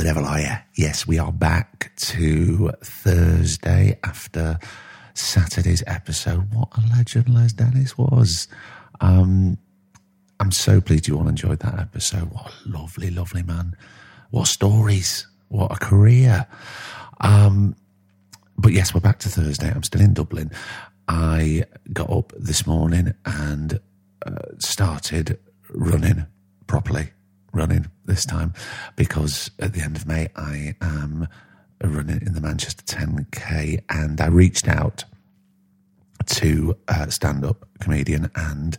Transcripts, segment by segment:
The devil are you? Yes, we are back to Thursday after Saturday's episode. What a legend Les Dennis was. Um, I'm so pleased you all enjoyed that episode. What a lovely, lovely man. What stories. What a career. Um, but yes, we're back to Thursday. I'm still in Dublin. I got up this morning and uh, started running properly running this time because at the end of May I am running in the Manchester 10K and I reached out to a stand up comedian and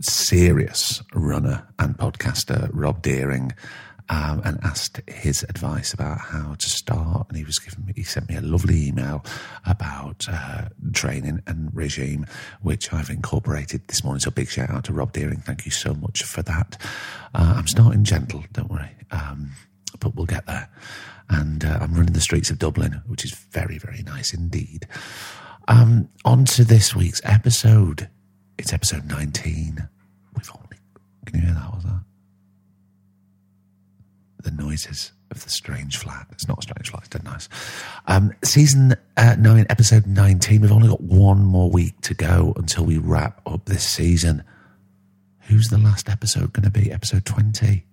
serious runner and podcaster Rob Deering um, and asked his advice about how to start. And he was giving me, he sent me a lovely email about uh, training and regime, which I've incorporated this morning. So big shout out to Rob Deering. Thank you so much for that. Uh, I'm starting gentle, don't worry, um, but we'll get there. And uh, I'm running the streets of Dublin, which is very, very nice indeed. Um, on to this week's episode. It's episode 19. We've only, can you hear that? Was that? The noises of the strange flat. It's not a strange flat, it's dead nice. Um, season uh, 9, episode 19. We've only got one more week to go until we wrap up this season. Who's the last episode going to be? Episode 20?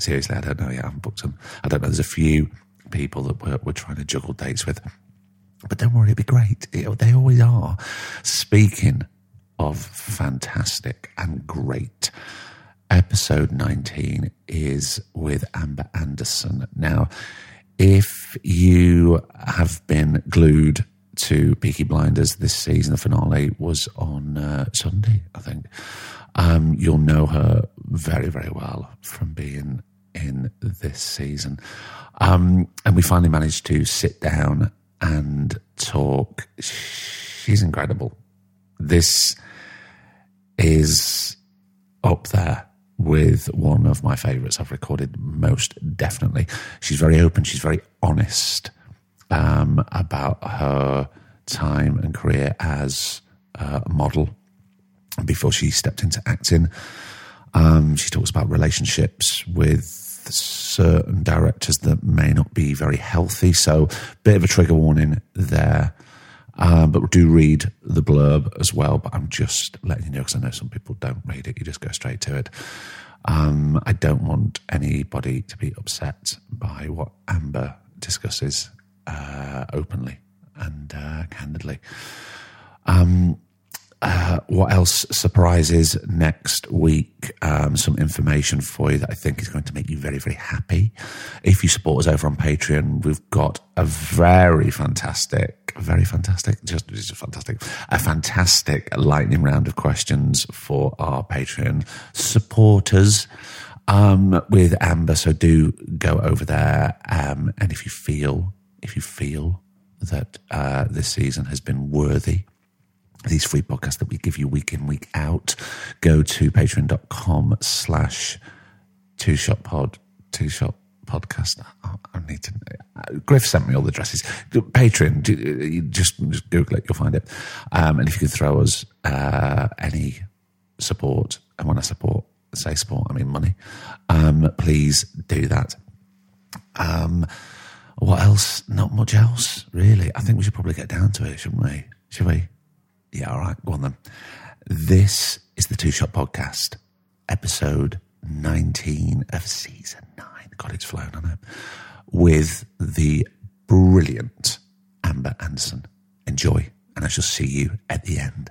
Seriously, I don't know yet. I haven't booked them. I don't know. There's a few people that we're, we're trying to juggle dates with. But don't worry, it'll be great. It, they always are. Speaking of fantastic and great, episode 19 is with Amber Anderson. Now, if you have been glued to Peaky Blinders this season, the finale was on uh, Sunday, I think. Um, you'll know her very, very well from being in this season. Um, and we finally managed to sit down and talk. She's incredible. This is up there with one of my favorites I've recorded most definitely. She's very open, she's very honest um, about her time and career as a model before she stepped into acting. Um, she talks about relationships with certain directors that may not be very healthy. So, bit of a trigger warning there. Um, but do read the blurb as well. But I'm just letting you know because I know some people don't read it. You just go straight to it. Um, I don't want anybody to be upset by what Amber discusses uh, openly and uh, candidly. Um, uh, what else surprises next week? Um, some information for you that I think is going to make you very, very happy. If you support us over on Patreon, we've got a very fantastic, very fantastic, just, just fantastic, a fantastic lightning round of questions for our Patreon supporters. Um, with Amber, so do go over there. Um, and if you feel, if you feel that uh, this season has been worthy these free podcasts that we give you week in, week out, go to patreon.com slash two shot pod, two shot podcast. I need to, uh, Griff sent me all the addresses. Patreon, uh, just, just Google it, you'll find it. Um, and if you could throw us uh, any support, and when I support, say support, I mean money, um, please do that. Um, what else? Not much else, really. I think we should probably get down to it, shouldn't we? Should we? Yeah, all right, go on then. This is the Two Shot Podcast, episode 19 of season nine. God, it's flown, on it. With the brilliant Amber Anderson. Enjoy, and I shall see you at the end.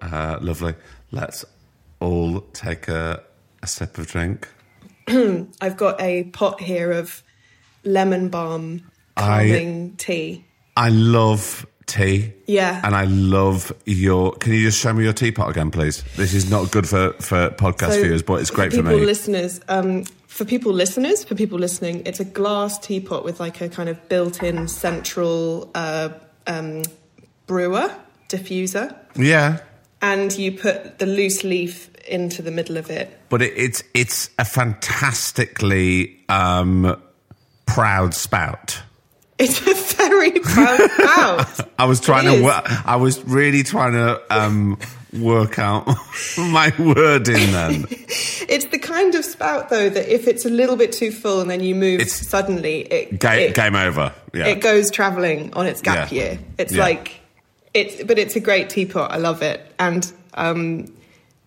Uh, lovely. Let's all take a, a sip of drink. I've got a pot here of lemon balm I- calming tea. I love tea. Yeah. And I love your. Can you just show me your teapot again, please? This is not good for, for podcast So, viewers, but it's great for, people me. listeners. Um, for people listeners, for people listening, it's a glass teapot with like a kind of built-in central uh, um, brewer diffuser, yeah. And you put the loose leaf into the middle of it. But it, it's it's a fantastically um, proud spout. It's a very proud spout. I was trying It to. is. wo- I was really trying to um, work out my wording then. It's the kind of spout though that if it's a little bit too full and then you move It's- suddenly, it, Ga- it game over. Yeah. it goes traveling on its gap Yeah. year. It's Yeah. like it's but it's a great teapot. I love it. And um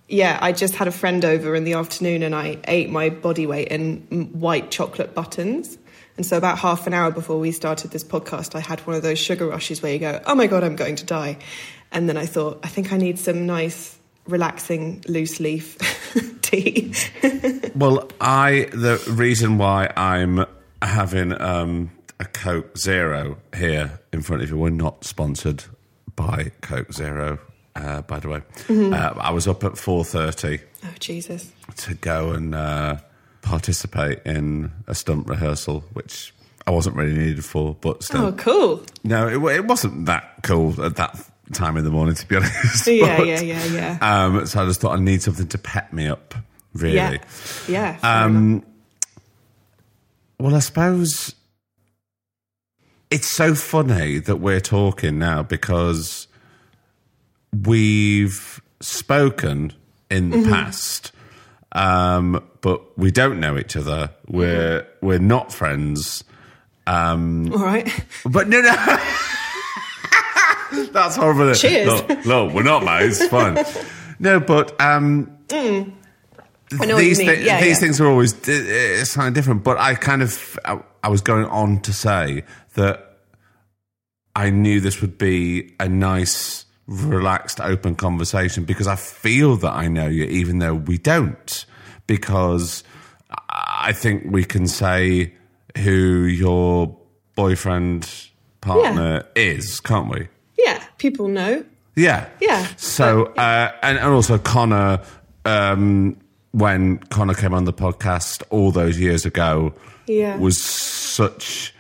yeah, I just had a friend over in the afternoon and I ate my body weight in white chocolate buttons. And so about half an hour before we started this podcast, I had one of those sugar rushes where you go, "Oh my god, I'm going to die." And then I thought, I think I need some nice relaxing loose leaf tea. Well, I the reason why I'm having um, a Coke Zero here in front of you. We're not sponsored by Coke Zero, uh, by the way. Mm-hmm. Uh, I was up at four thirty. Oh Jesus. to go and uh, participate in a stunt rehearsal, which I wasn't really needed for, but still, Oh, cool. no, it, it wasn't that cool at that time in the morning, to be honest. Yeah, But, yeah, yeah, yeah. Um, so I just thought I need something to pep me up, really. Yeah. Yeah. Um, well, I suppose it's so funny that we're talking now because we've spoken in the Mm-hmm. past, um, but we don't know each other. We're Mm-hmm. we're not friends. Um, All right. but no, no. That's horrible. Cheers. Look, look, we're not mates. It's fine. No, but um, Mm. These thi- Yeah, these yeah. things are always uh, it's kind of different. But I kind of I, I was going on to say that I knew this would be a nice, relaxed, open conversation because I feel that I know you, even though we don't. Because I think we can say who your boyfriend partner is, can't we? Yeah, people know. Yeah. Yeah. So, uh, and, and also Connor, um, when Connor came on the podcast all those years ago, Yeah. was such,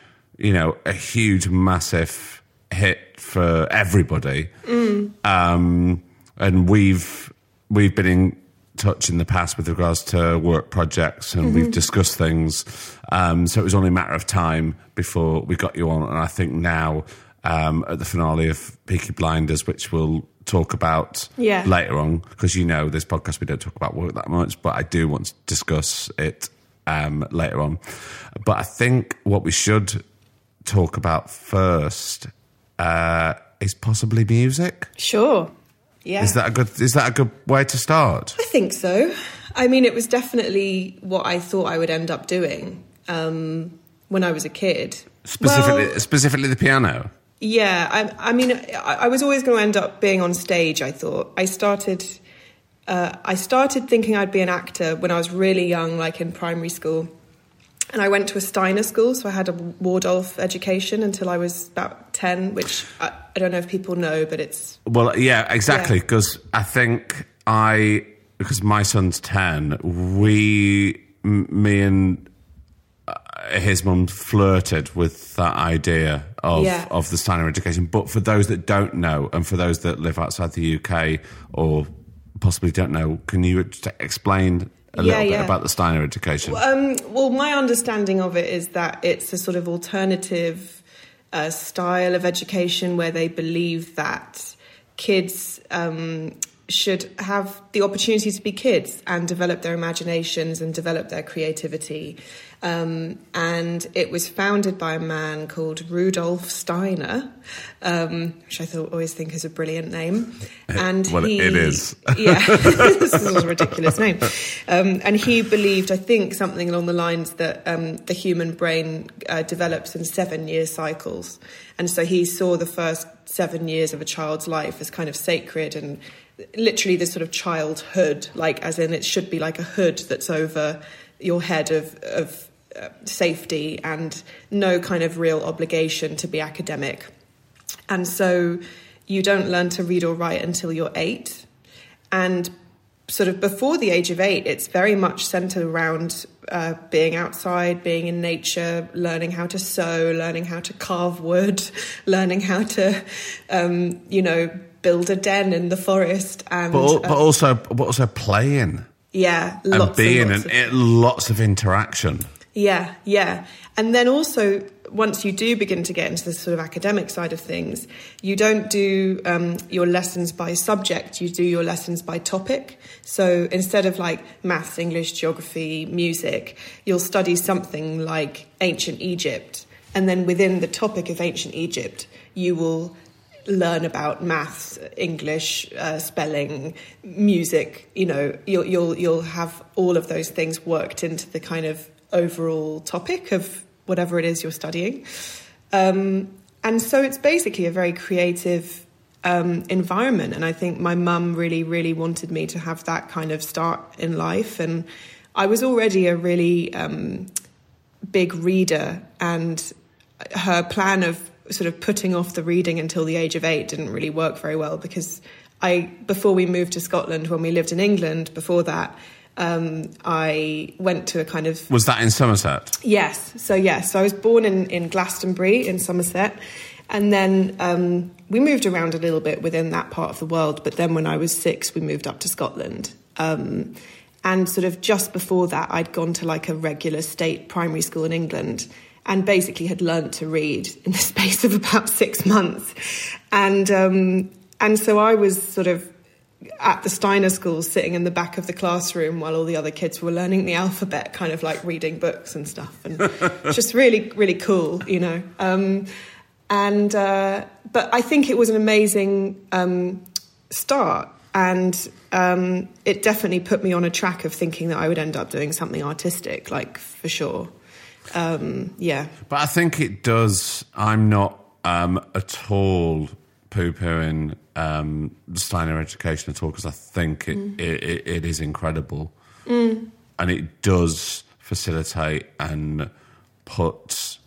you know, a huge, massive hit for everybody. Mm. Um, and we've, we've been in touch in the past with regards to work projects and Mm-hmm. we've discussed things. Um, so it was only a matter of time before we got you on. And I think now, um, at the finale of Peaky Blinders, which we'll talk about Yeah. later on, because you know this podcast we don't talk about work that much, but I do want to discuss it um, later on. But I think what we should talk about first uh, is possibly music. Sure. Yeah. Is that a good? Is that a good way to start? I think so. I mean, it was definitely what I thought I would end up doing um, when I was a kid. Specifically, Well, specifically the piano. yeah. I, I mean, I, I was always going to end up being on stage. I thought. I started. Uh, I started thinking I'd be an actor when I was really young, like in primary school. And I went to a Steiner school, so I had a Waldorf education until I was about 10, which I, I don't know if people know, but it's. Well, yeah, exactly. Yeah. Because I think I, because my son's 10, we, m- me and uh, his mum flirted with that idea of, Yeah. of the Steiner education. But for those that don't know, and for those that live outside the UK or possibly don't know, can you explain a Yeah, little bit yeah. about the Steiner education? Um, well, my understanding of it is that it's a sort of alternative uh, style of education where they believe that kids um, should have the opportunity to be kids and develop their imaginations and develop their creativity. Um, and it was founded by a man called Rudolf Steiner, um, which I thought always think is a brilliant name. And Well, he, it is. yeah, this is a ridiculous name. Um, and he believed, I think, something along the lines that um, the human brain uh, develops in seven year cycles. And so he saw the first seven years of a child's life as kind of sacred and literally this sort of childhood, like as in it should be like a hood that's over your head of, of uh, safety and no kind of real obligation to be academic. And so you don't learn to read or write until you're eight. And sort of before the age of eight, it's very much centered around uh, being outside, being in nature, learning how to sew, learning how to carve wood, learning how to, um, you know, build a den in the forest. And but, but also, but also playing yeah, and lots being lots and of- it, lots of interaction. Yeah, yeah. And then also, once you do begin to get into the sort of academic side of things, you don't do um, your lessons by subject, you do your lessons by topic. So instead of like maths, English, geography, music, you'll study something like ancient Egypt. And then within the topic of ancient Egypt, you will learn about maths, English, uh, spelling, music. You know, you'll you'll you'll have all of those things worked into the kind of overall topic of whatever it is you're studying. Um, and so it's basically a very creative um, environment. And I think my mum really, really wanted me to have that kind of start in life. And I was already a really um, big reader, and her plan of sort of putting off the reading until the age of eight didn't really work very well because I, before we moved to Scotland, when we lived in England, before that, um, I went to a kind of Was that in Somerset? Yes. So yes, so I was born in, in Glastonbury in Somerset, and then um, we moved around a little bit within that part of the world. But then when I was six, we moved up to Scotland. Um, and sort of just before that, I'd gone to like a regular state primary school in England and basically had learnt to read in the space of about six months. And, um, and so I was sort of at the Steiner school sitting in the back of the classroom while all the other kids were learning the alphabet, kind of like reading books and stuff. And just really, really cool, you know. Um, and, uh, but I think it was an amazing um, start. And um, it definitely put me on a track of thinking that I would end up doing something artistic, like for sure. Um, yeah. But I think it does. I'm not um, at all poo pooing um, the Steiner education at all because I think it, it, it, it is incredible. And it does facilitate and put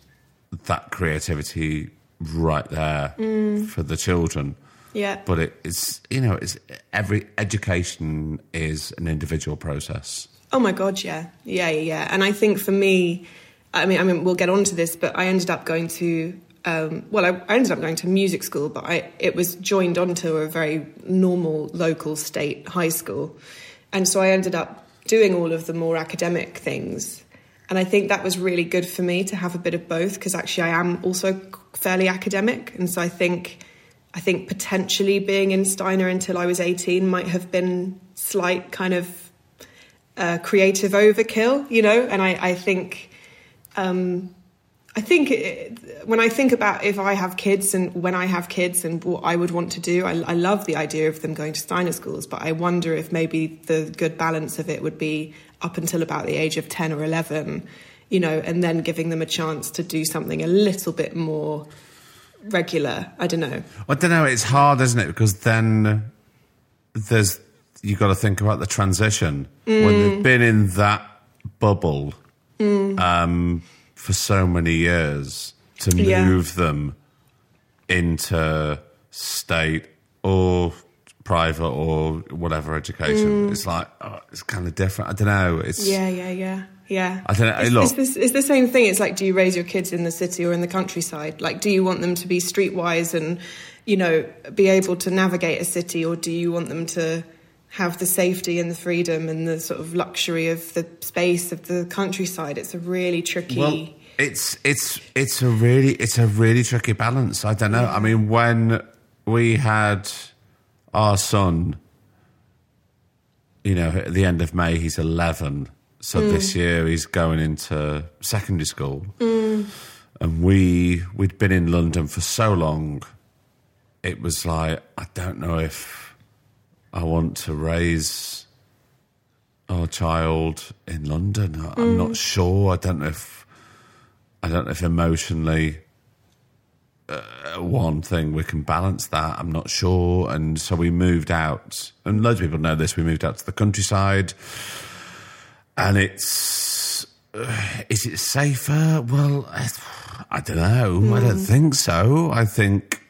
that creativity right there for the children. Yeah. But it, it's, you know, it's every education is an individual process. Oh my god, yeah, yeah, yeah, yeah. And I think for me, I mean, I mean, we'll get on to this, but I ended up going to, um, well, I, I ended up going to music school, but I it was joined onto a very normal local state high school, and so I ended up doing all of the more academic things. And I think that was really good for me to have a bit of both because actually I am also fairly academic, and so I think. I think potentially being in Steiner until I was 18 might have been slight kind of uh, creative overkill, you know. And I, I think, um, I think it, when I think about if I have kids and when I have kids and what I would want to do, I, I love the idea of them going to Steiner schools. But I wonder if maybe the good balance of it would be up until about the age of ten or eleven, you know, and then giving them a chance to do something a little bit more regular. I don't know. I don't know. It's hard, isn't it? Because then there's you got to think about the transition when Mm. they've been in that bubble um, for so many years to Yeah. move them into state or private or whatever education. It's like oh, it's kind of different. I don't know. It's Mm. Yeah, yeah, yeah, yeah. I don't know. It's, Look- it's, this, it's the same thing. It's like, do you raise your kids in the city or in the countryside? Like, do you want them to be streetwise and, you know, be able to navigate a city, or do you want them to have the safety and the freedom and the sort of luxury of the space of the countryside. It's a really tricky. Well, it's it's it's a really it's a really tricky balance. I don't know. I mean, when we had our son, you know, at the end of May, he's eleven. So mm. this year he's going into secondary school, and we we'd been in London for so long. It was like I don't know if I want to raise our child in London. I'm not sure. I don't know if I don't know if emotionally uh, one thing we can balance that. I'm not sure, and so we moved out. And loads of people know this. We moved out to the countryside, and it's uh, is it safer? Well, I, I don't know. I don't think so. I think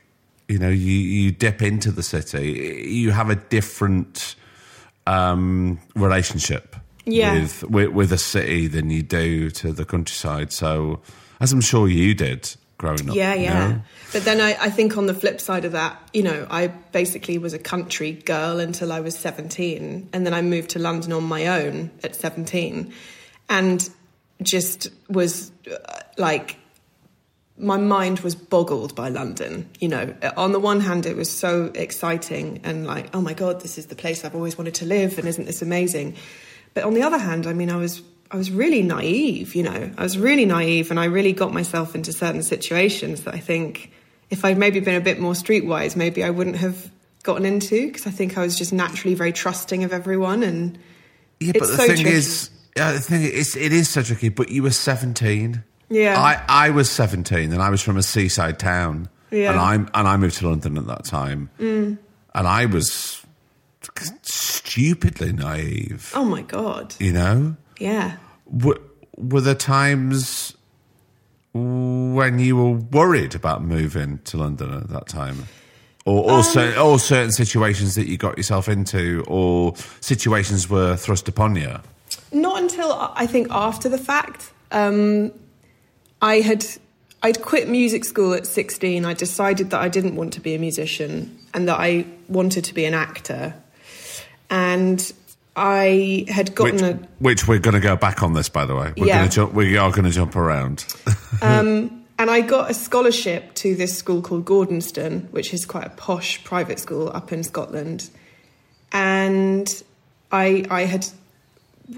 you know you you dip into the city, you have a different um, relationship Yeah. with, with with a city than you do to the countryside. So, as I'm sure you did growing up. Yeah, you yeah. know? But then I, I think on the flip side of that, you know, I basically was a country girl until I was 17. And then I moved to London on my own at 17 and just was uh, like, my mind was boggled by London. You know, on the one hand, it was so exciting and like, oh my God, this is the place I've always wanted to live, and isn't this amazing? But on the other hand, I mean, I was I was really naive. You know, I was really naive, and I really got myself into certain situations that I think if I'd maybe been a bit more streetwise, maybe I wouldn't have gotten into because I think I was just naturally very trusting of everyone and. Yeah, but the so thing tricky. is, yeah, the thing is, it is so tricky. But you were seventeen. Yeah. I, I was seventeen, and I was from a seaside town, Yeah. Mm. and I'm and I moved to London at that time, and I was stupidly naive. Oh my god! You know, Yeah. were, were there times when you were worried about moving to London at that time? Or, Um, or, cer- or certain situations that you got yourself into, or situations were thrust upon you? Not until I think after the fact. Um, I had I'd quit music school at 16. I decided that I didn't want to be a musician and that I wanted to be an actor. And I had gotten Which, a which we're going to go back on this, by the way. We're Yeah. going to jump. We are going to jump around. Um, and I got a scholarship to this school called Gordonstoun, which is quite a posh private school up in Scotland. And I I had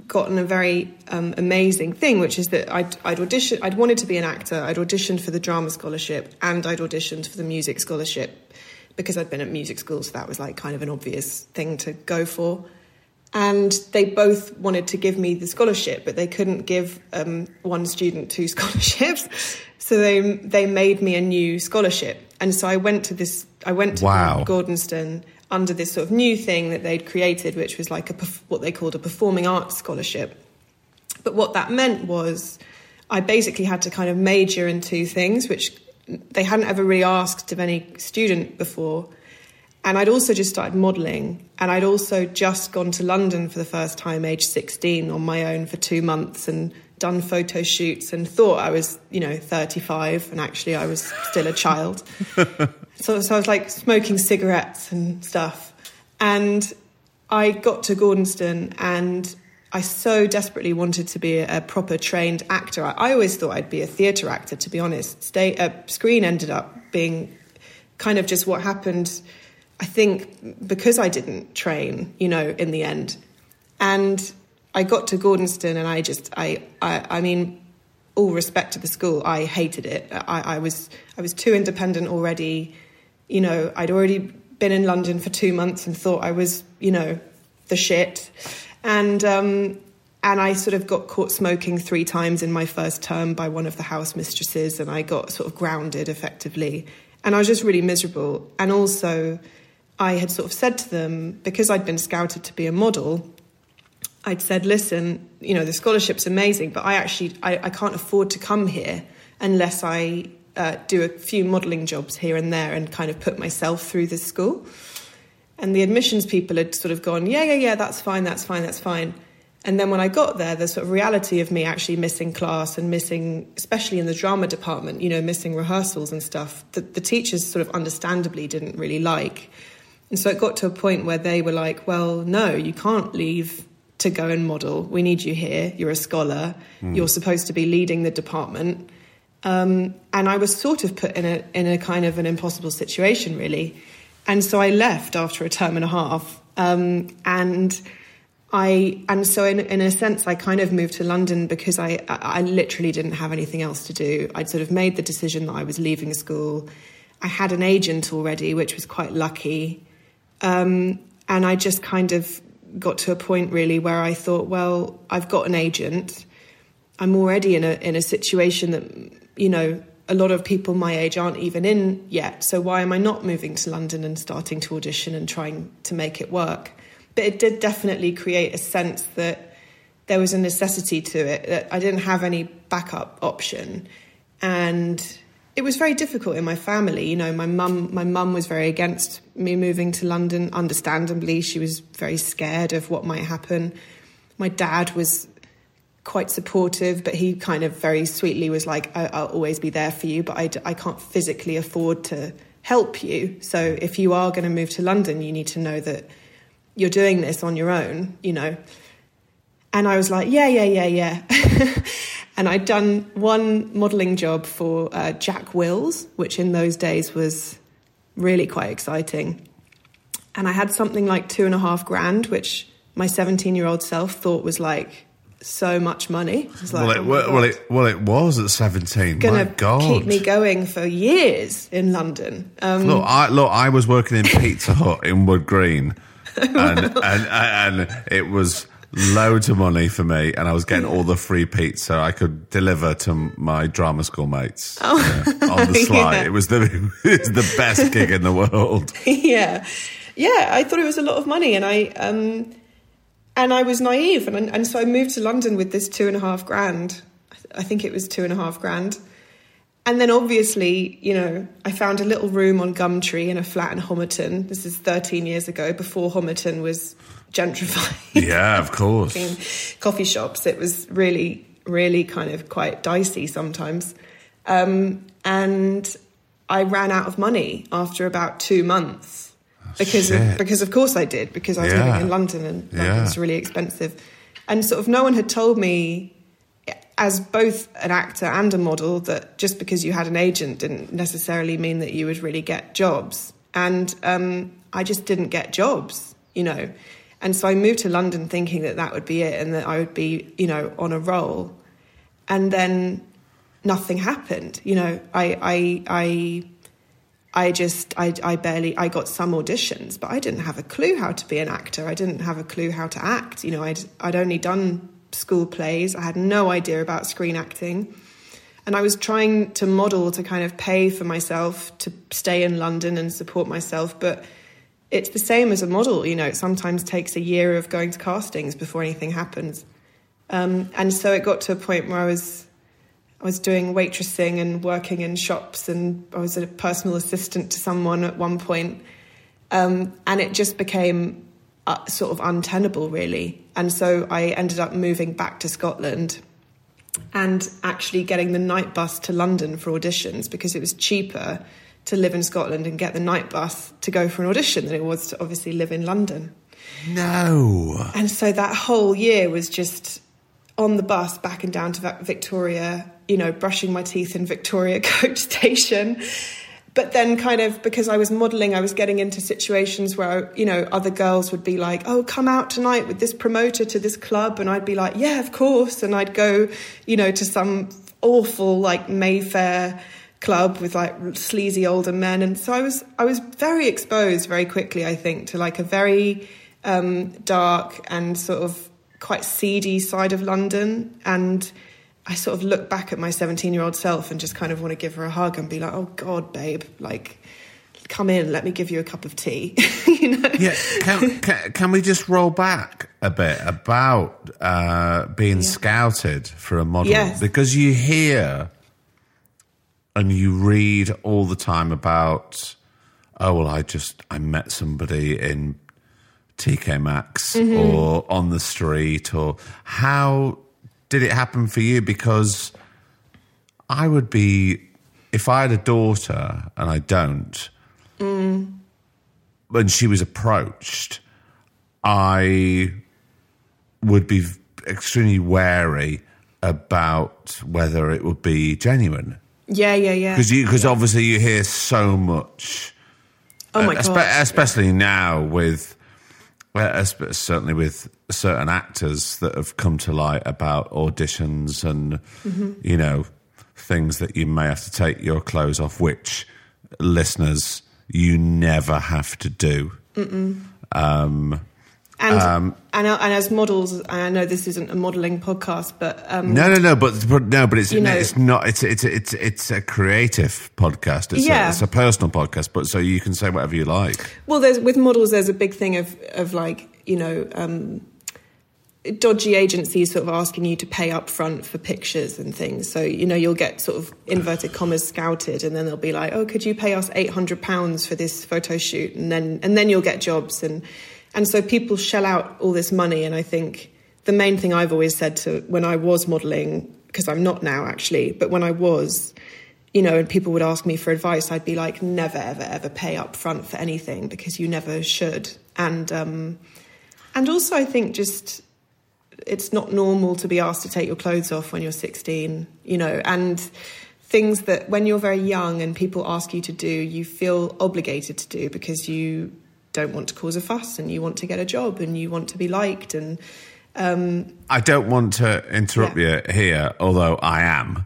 gotten a very um, amazing thing, which is that I'd, I'd auditioned, I'd wanted to be an actor, I'd auditioned for the drama scholarship, and I'd auditioned for the music scholarship because I'd been at music school, so that was like kind of an obvious thing to go for. And they both wanted to give me the scholarship, but they couldn't give um, one student two scholarships, so they they made me a new scholarship. And so I went to this, I went to Wow. Gordonstoun under this sort of new thing that they'd created, which was like a what they called a performing arts scholarship. But what that meant was I basically had to kind of major in two things, which they hadn't ever really asked of any student before. And I'd also just started modelling, and I'd also just gone to London for the first time, age 16, on my own for two months and done photo shoots and thought I was, you know, 35, and actually I was still a child. So, so I was like smoking cigarettes and stuff. And I got to Gordonstoun and I so desperately wanted to be a, proper trained actor. I, I always thought I'd be a theatre actor, to be honest. Stay, uh, screen ended up being kind of just what happened, I think, because I didn't train, you know, in the end. And I got to Gordonstoun and I just, I, I, I mean, all respect to the school, I hated it. I, I was I was too independent already. You know, I'd already been in London for two months and thought I was, you know, the shit. And um, and I sort of got caught smoking three times in my first term by one of the house mistresses, and I got sort of grounded effectively. And I was just really miserable. And also, I had sort of said to them because I'd been scouted to be a model. I'd said, listen, you know, the scholarship's amazing, but I actually I, I can't afford to come here unless I uh, do a few modelling jobs here and there and kind of put myself through this school. And the admissions people had sort of gone, yeah, yeah, yeah, that's fine, that's fine, that's fine. And then when I got there, the sort of reality of me actually missing class and missing, especially in the drama department, you know, missing rehearsals and stuff, that the teachers sort of understandably didn't really like. And so it got to a point where they were like, well, no, you can't leave to go and model. We need you here. You're a scholar. You're supposed to be leading the department. Um, and I was sort of put in a in a kind of an impossible situation, really. And so I left after a term and a half. Um, and I and so in in a sense, I kind of moved to London because I I I literally didn't have anything else to do. I'd sort of made the decision that I was leaving school. I had an agent already, which was quite lucky. Um, and I just kind of got to a point really where I thought, well, I've got an agent. I'm already in a in a situation that you know a lot of people my age aren't even in yet. So why am I not moving to London and starting to audition and trying to make it work? But it did definitely create a sense that there was a necessity to it that I didn't have any backup option, and it was very difficult in my family. You know, my mum my mum was very against me moving to London. Understandably, she was very scared of what might happen. My dad was quite supportive, but he kind of very sweetly was like, I- "I'll always be there for you, but I, d- I can't physically afford to help you. So if you are going to move to London, you need to know that you're doing this on your own." You know. And I was like, yeah, yeah, yeah, yeah. and I'd done one modelling job for uh, Jack Wills, which in those days was really quite exciting. And I had something like two and a half grand, which my 17 year old self thought was like so much money. Was like, Well, it, "Oh well, it, well, it was at 17. gonna My God. keep me going for years in London. Um, Look, I look. I was working in Pizza Hut in Wood Green, and, and and it was loads of money for me, and I was getting all the free pizza I could deliver to my drama school mates yeah, on the sly. Oh. Yeah. It was the it was the best gig in the world. yeah, yeah. I thought it was a lot of money, and I um, and I was naive, and and so I moved to London with this two and a half grand. I think it was two and a half grand. And then obviously, you know, I found a little room on Gumtree in a flat in Homerton. This is 13 years ago, before Homerton was gentrified. Yeah, of course. coffee shops. It was really, really kind of quite dicey sometimes. Um, and I ran out of money after about two months because of, because of course I did because I was Yeah. living in London and Yeah. London's really expensive, and sort of no one had told me. As both an actor and a model, that just because you had an agent didn't necessarily mean that you would really get jobs. And um, I just didn't get jobs, you know. And so I moved to London thinking that that would be it and that I would be, you know, on a roll. And then nothing happened. You know, I, I, I, I just, I, I barely, I got some auditions, but I didn't have a clue how to be an actor. I didn't have a clue how to act. You know, I'd, I'd only done school plays. I had no idea about screen acting. And I was trying to model to kind of pay for myself to stay in London and support myself. But it's the same as a model, you know, it sometimes takes a year of going to castings before anything happens. Um, and so it got to a point where I was I was doing waitressing and working in shops, and I was a personal assistant to someone at one point. Um, and it just became uh, sort of untenable, really. And so I ended up moving back to Scotland and actually getting the night bus to London for auditions because it was cheaper to live in Scotland and get the night bus to go for an audition than it was to obviously live in London. No. And so that whole year was just on the bus back and down to Victoria, you know, brushing my teeth in Victoria coach station. But then, kind of, because I was modelling, I was getting into situations where, you know, other girls would be like, oh, come out tonight with this promoter to this club. And I'd be like, yeah, of course. And I'd go, you know, to some awful, like, Mayfair club with like sleazy older men. And so i was i was very exposed very quickly i think to like a very um, dark and sort of quite seedy side of london. And i sort of look back at my 17 year old self and just kind of want to give her a hug and be like oh god babe like come in let me give you a cup of tea. You know? Yeah, can, can, can we just roll back a bit about uh, being scouted for a model? Yes. Because you hear and you read all the time about, oh, well, I just, I met somebody in TK Maxx mm-hmm. or on the street, or how did it happen for you? Because I would be, if I had a daughter and I don't, mm. when she was approached, I would be extremely wary about whether it would be genuine Yeah, yeah, yeah. because you because obviously you hear so much oh my uh, god. espe- especially now with well, espe- certainly with certain actors that have come to light about auditions and Mm-hmm. you know things that you may have to take your clothes off which listeners you never have to do um, and um, and, and as models, I know this isn't a modelling podcast, but um, no no no but, but no but it's You know- it's not it's it's it's it's a creative podcast it's, Yeah. a, it's a personal podcast but so you can say whatever you like Well, there's with models. There's a big thing of of like you know um, dodgy agencies sort of asking you to pay up front for pictures and things. So you know you'll get sort of inverted commas scouted, and then they'll be like, "Oh, could you pay us eight hundred pounds for this photo shoot?" And then and then you'll get jobs, and and so people shell out all this money. And I think the main thing I've always said to when I was modelling, because I'm not now actually, but when I was you know, and people would ask me for advice, I'd be like, never, ever, ever pay up front for anything because you never should. And um, and also, I think just it's not normal to be asked to take your clothes off when you're 16, you know, and things that when you're very young and people ask you to do, you feel obligated to do because you don't want to cause a fuss and you want to get a job and you want to be liked and I don't want to interrupt Yeah. you here, although I am.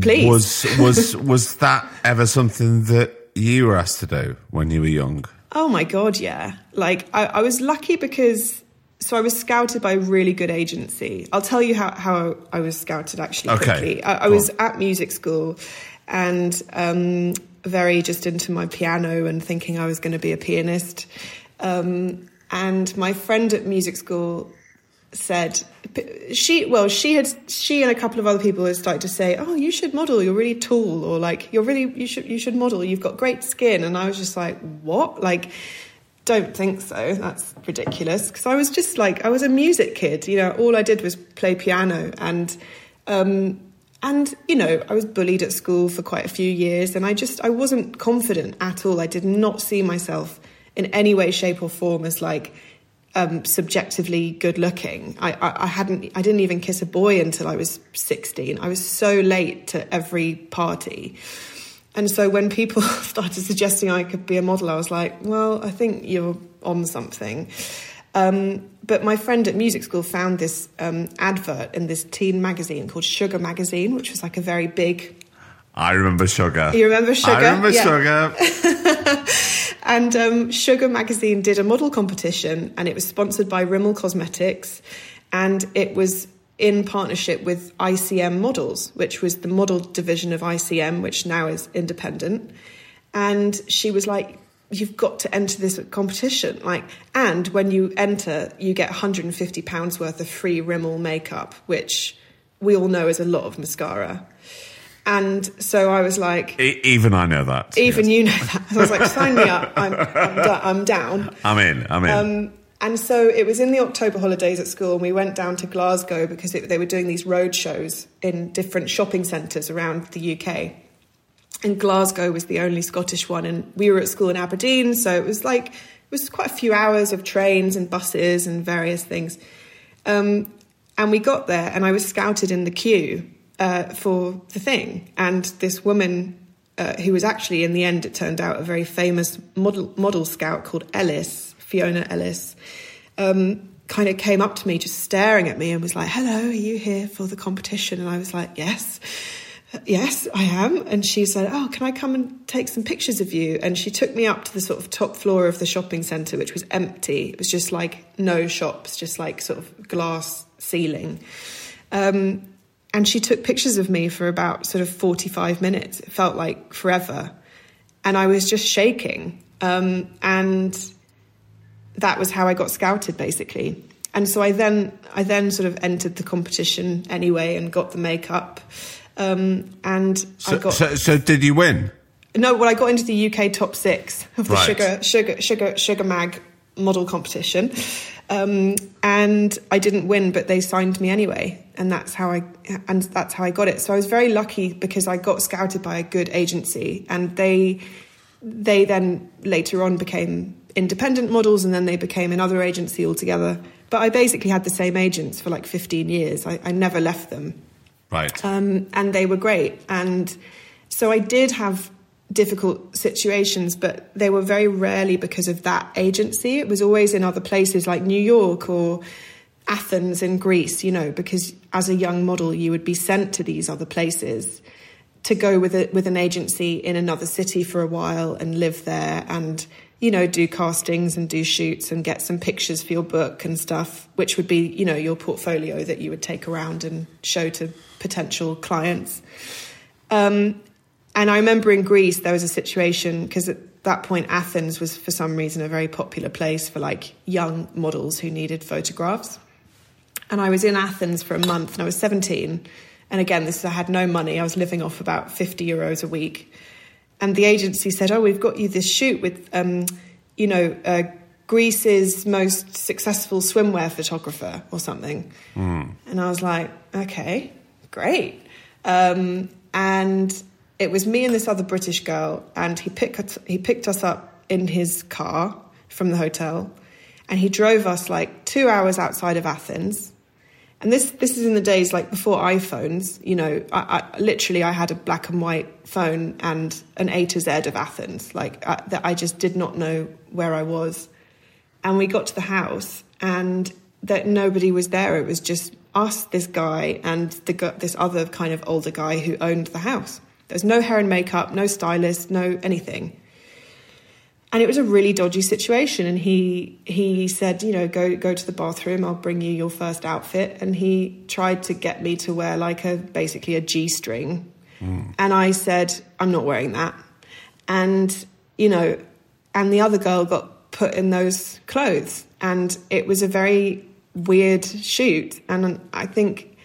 Please. Was was was that ever something that you were asked to do when you were young? Oh my god, yeah. Like I, I was lucky because so I was scouted by a really good agency. I'll tell you how, how I was scouted actually Okay, quickly. I, I was at music school and um, very just into my piano and thinking I was going to be a pianist. Um, and my friend at music school said she well she had she and a couple of other people had started to say oh you should model you're really tall or like you're really you should you should model you've got great skin. And i was just like what? Like don't think so that's ridiculous. Because i was just like i was a music kid you know all i did was play piano. And um and you know i was bullied at school for quite a few years and i just i wasn't confident at all i did not see myself in any way shape or form as like um, subjectively good looking. I, I, I hadn't, I didn't even kiss a boy until I was 16. I was so late to every party. And so when people started suggesting I could be a model, I was like, well, I think you're on something. Um, but my friend at music school found this um, advert in this teen magazine called Sugar Magazine, which was like a very big I remember Sugar. You remember Sugar? I remember Yeah. Sugar. And um, Sugar Magazine did a model competition, and it was sponsored by Rimmel Cosmetics, and it was in partnership with ICM Models, which was the model division of ICM, which now is independent. And she was like, "You've got to enter this competition, like, and when you enter, you get 150 pounds worth of free Rimmel makeup, which we all know is a lot of mascara." And so I was like, E- even I know that. even yes. you know that. So I was like, sign me up. I'm, I'm, I'm down. I'm in. I'm in. Um, and so it was in the October holidays at school, and we went down to Glasgow because it, they were doing these road shows in different shopping centres around the UK. And Glasgow was the only Scottish one, and we were at school in Aberdeen, so it was like it was quite a few hours of trains and buses and various things. Um, and we got there, and I was scouted in the queue uh, for the thing. And this woman, uh, who was actually in the end, it turned out a very famous model model scout called Ellis, Fiona Ellis, um, kind of came up to me, just staring at me, and was like, "Hello, are you here for the competition?" And I was like, "Yes." Yes, I am. And she said, Oh, can I come and take some pictures of you? And she took me up to the sort of top floor of the shopping centre, which was empty. It was just like no shops, just like sort of glass ceiling. Um, and she took pictures of me for about sort of 45 minutes. It felt like forever. And I was just shaking. Um, and that was how I got scouted basically. And so I then I then sort of entered the competition anyway and got the makeup. Um, and I so, got so, so did you win? no, well I got into the UK top six of the Right. sugar sugar sugar sugar mag model competition. Um, and I didn't win, but they signed me anyway, and that's how I and that's how I got it. So I was very lucky because I got scouted by a good agency, and they they then later on became independent models and then they became another agency altogether. But I basically had the same agents for like 15 years. I, I never left them. Right. Um, and they were great. And so I did have difficult situations, but they were very rarely because of that agency. It was always in other places like New York or Athens in Greece, you know, because as a young model, you would be sent to these other places to go with a, with an agency in another city for a while and live there and you know do castings and do shoots and get some pictures for your book and stuff which would be you know your portfolio that you would take around and show to potential clients um, and I remember in Greece there was a situation because at that point Athens was for some reason a very popular place for like young models who needed photographs and I was in Athens for a month and I was 17 and again, this I had no money. I was living off about 50 euros a week. And the agency said, Oh, we've got you this shoot with, um, you know, uh, Greece's most successful swimwear photographer or something. Mm. And I was like, Okay, great. Um, and it was me and this other British girl, and he picked, he picked us up in his car from the hotel, and he drove us like two hours outside of Athens and this this is in the days like before iPhones. You know, I, I, literally I had a black and white phone and an A to Z of Athens. Like I, that, I just did not know where I was. And we got to the house, and that nobody was there. It was just us, this guy, and the this other kind of older guy who owned the house. There's no hair and makeup, no stylist, no anything and it was a really dodgy situation. And he he said you know go go to the bathroom. I'll bring you your first outfit. And he tried to get me to wear like a basically a g-string. Mm. and i said i'm not wearing that. And you know and the other girl got put in those clothes. And it was a very weird shoot. And i think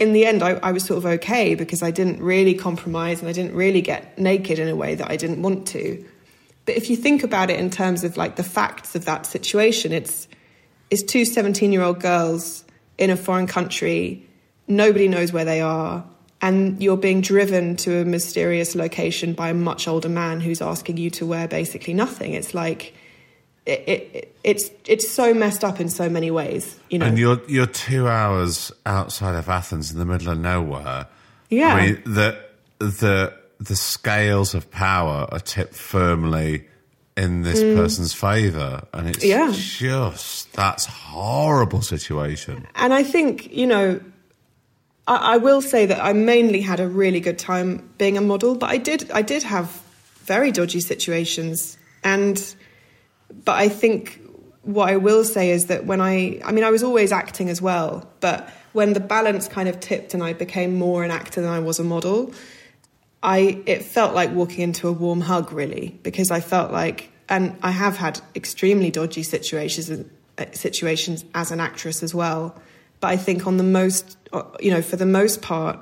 in the end I, I was sort of okay because i didn't really compromise and i didn't really get naked in a way that i didn't want to but if you think about it in terms of like the facts of that situation, it's it's two 17 year old girls in a foreign country, nobody knows where they are, and you're being driven to a mysterious location by a much older man who's asking you to wear basically nothing. It's like it, it, it's it's so messed up in so many ways, you know. And you're you're two hours outside of Athens in the middle of nowhere. Yeah, I mean, the the the scales of power are tipped firmly in this mm. person's favour, and it's yeah. just that's horrible situation. And I think you know, I, I, will say that I mainly had a really good time being a model, but I did I did have very dodgy situations, and but I think what I will say is that when I I mean I was always acting as well, but when the balance kind of tipped and I became more an actor than I was a model I it felt like walking into a warm hug really because I felt like and I have had extremely dodgy situations situations as an actress as well but I think on the most you know for the most part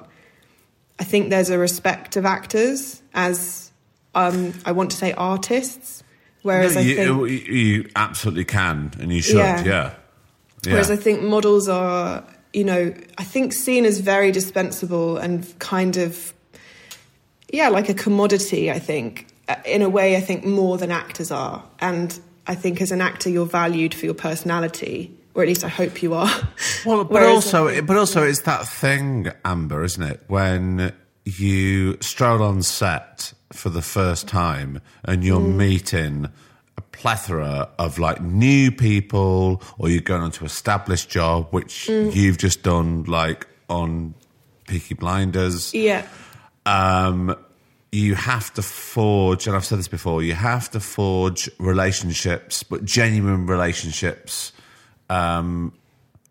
I think there's a respect of actors as um, I want to say artists whereas no, you, I think you absolutely can and you should yeah. yeah. yeah. Whereas I think models are you know I think seen as very dispensable and kind of yeah, like a commodity, I think, uh, in a way, I think more than actors are. And I think as an actor, you're valued for your personality, or at least I hope you are. Well, but also, think, but also, it's that thing, Amber, isn't it? When you stroll on set for the first time and you're mm. meeting a plethora of like new people, or you're going on to established job, which mm. you've just done, like on Peaky Blinders. Yeah um, you have to forge, and I've said this before, you have to forge relationships, but genuine relationships um,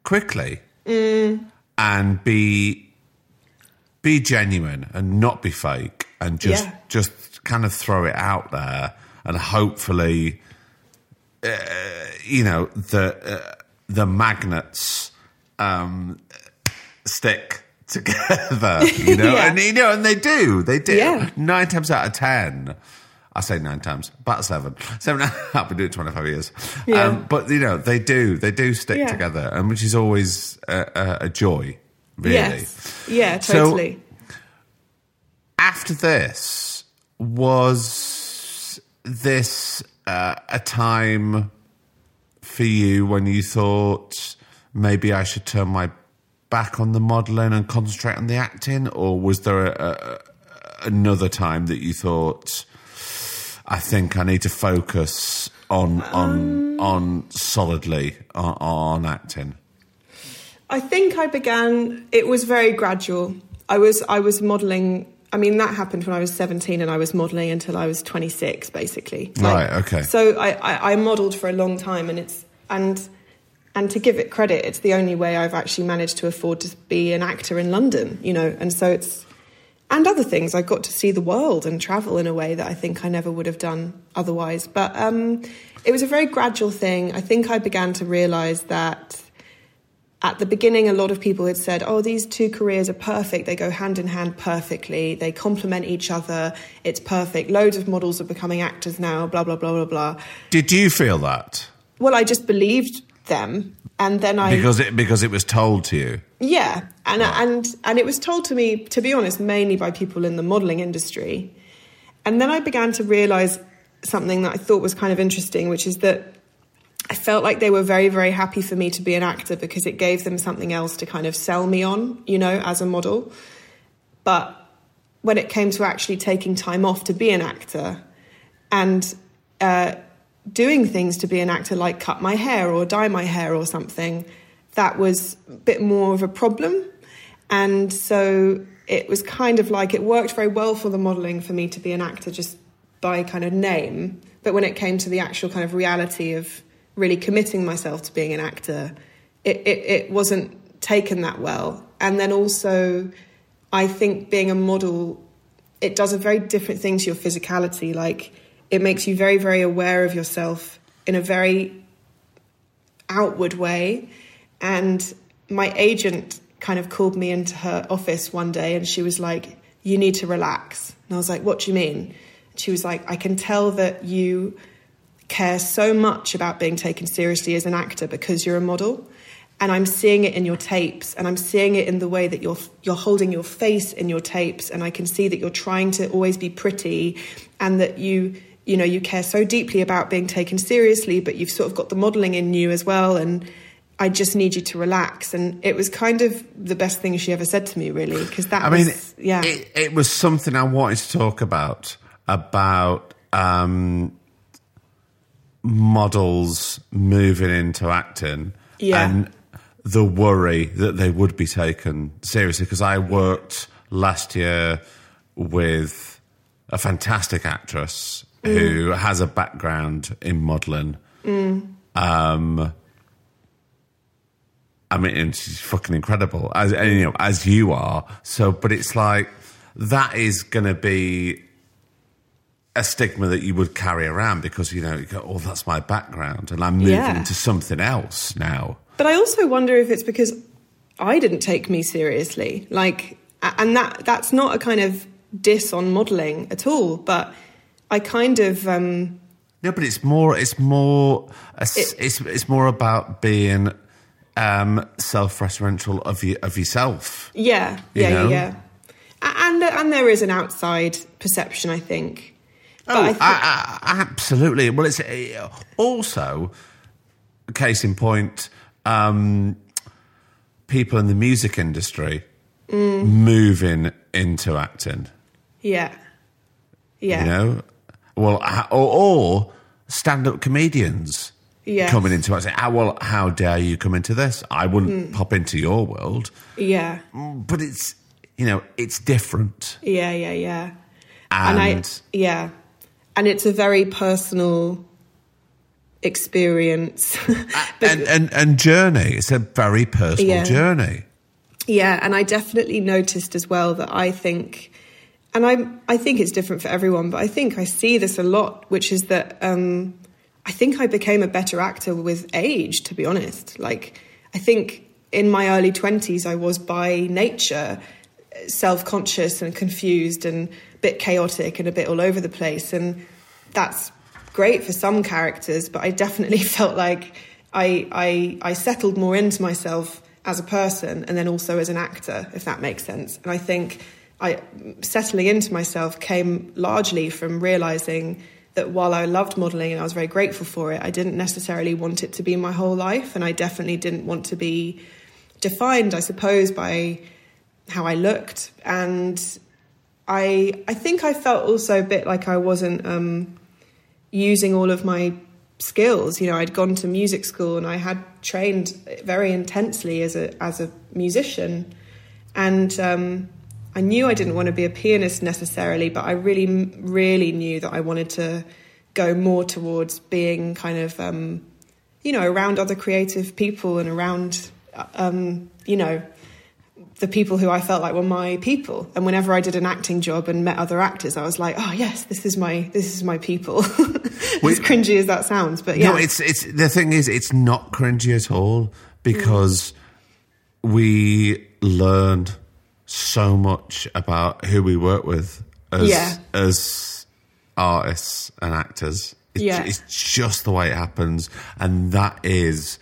quickly mm. and be be genuine and not be fake and just yeah. just kind of throw it out there and hopefully uh, you know the uh, the magnets um, stick together, you know, yeah. and you know, and they do, they do. Yeah. Nine times out of ten, I say nine times, about seven, seven. I've been doing it twenty five years, yeah. Um, but you know, they do, they do stick yeah. together, and which is always a, a, a joy, really. Yes. Yeah, totally. So, after this, was this uh, a time for you when you thought maybe I should turn my back on the modelling and concentrate on the acting, or was there a, a, another time that you thought I think I need to focus on on um. on solidly on, on acting? I think I began. It was very gradual. I was I was modelling. I mean, that happened when I was seventeen, and I was modelling until I was twenty six, basically. Right, okay. So I, I, I modelled for a long time, and it's and and to give it credit, it's the only way I've actually managed to afford to be an actor in London. You know, and so it's and other things. I got to see the world and travel in a way that I think I never would have done otherwise. But um, it was a very gradual thing. I think I began to realise that at the beginning, a lot of people had said, oh, these two careers are perfect. They go hand in hand perfectly. They complement each other. It's perfect. Loads of models are becoming actors now, blah, blah, blah, blah, blah. Did you feel that Well, I just believed them. And then I. because it because it was told to you? Yeah, and and and it was told to me, to be honest, mainly by people in the modelling industry. And then I began to realise something that I thought was kind of interesting, which is that I felt like they were very, very happy for me to be an actor because it gave them something else to kind of sell me on, you know, as a model. But when it came to actually taking time off to be an actor and uh, doing things to be an actor, like cut my hair or dye my hair or something, that was a bit more of a problem. And so it was kind of like it worked very well for the modelling for me to be an actor just by kind of name. But when it came to the actual kind of reality of really committing myself to being an actor, it, it, it wasn't taken that well. And then also, I think being a model, it does a very different thing to your physicality. Like, it makes you very, very aware of yourself in a very outward way. And my agent kind of called me into her office one day and she was like, You need to relax. And I was like, What do you mean? She was like, I can tell that you care so much about being taken seriously as an actor because you're a model. And I'm seeing it in your tapes, and I'm seeing it in the way that you're you're holding your face in your tapes, and I can see that you're trying to always be pretty, and that you you know you care so deeply about being taken seriously, but you've sort of got the modelling in you as well, and I just need you to relax. And it was kind of the best thing she ever said to me, really, because that I mean, was yeah, it, it was something I wanted to talk about about um, models moving into acting Yeah. and the worry that they would be taken seriously. Because I worked last year with a fantastic actress who has a background in modelling. Um, I mean, she's fucking incredible, as you know, as you are. So, but it's like that is going to be a stigma that you would carry around because you know, you go, oh, that's my background, and I'm moving Yeah. into something else now. But I also wonder if it's because I didn't take me seriously. Like, and that that's not a kind of diss on modelling at all. But I kind of um, No, but it's more. It's more. It- it's it's more about being um, self-referential of you, of yourself. yeah, You yeah, know? yeah, yeah. And and there is an outside perception, I think. But Oh, I thi- I- I- absolutely. Well, it's uh, also case in point. Um, people in the music industry Mm. moving into acting. yeah, yeah, You know, well, or, or stand-up comedians Yes. coming into acting. Ah, well, how dare you come into this? I wouldn't Mm. pop into your world, yeah, but it's you know, it's different. yeah, yeah, yeah. And, and I yeah, and it's a very personal experience. But- and, and and journey. It's a very personal Yeah. journey. Yeah, and I definitely noticed as well that I think, and I I think it's different for everyone, but I think I see this a lot, which is that um, I think I became a better actor with age. To be honest, like I think in my early twenties I was by nature self conscious and confused and a bit chaotic and a bit all over the place, and that's great for some characters, but I definitely felt like I, I, I settled more into myself as a person and then also as an actor, if that makes sense. And I think I, settling into myself came largely from realizing that while I loved modeling and I was very grateful for it, I didn't necessarily want it to be my whole life. And I definitely didn't want to be defined, I suppose, by how I looked. And I, I think I felt also a bit like I wasn't um, using all of my skills. You know, I'd gone to music school and I had trained very intensely as a as a musician, and um, I knew I didn't want to be a pianist necessarily, but I really, really knew that I wanted to go more towards being kind of, um, you know, around other creative people and around, um, you know, the people who I felt like were my people. And whenever I did an acting job and met other actors, I was like, oh yes, this is my this is my people. as cringy as that sounds, but yeah, No, it's it's the thing is, it's not cringy at all because we learned so much about who we work with as Yeah. as artists and actors. It's, Yeah. it's just the way it happens, and that is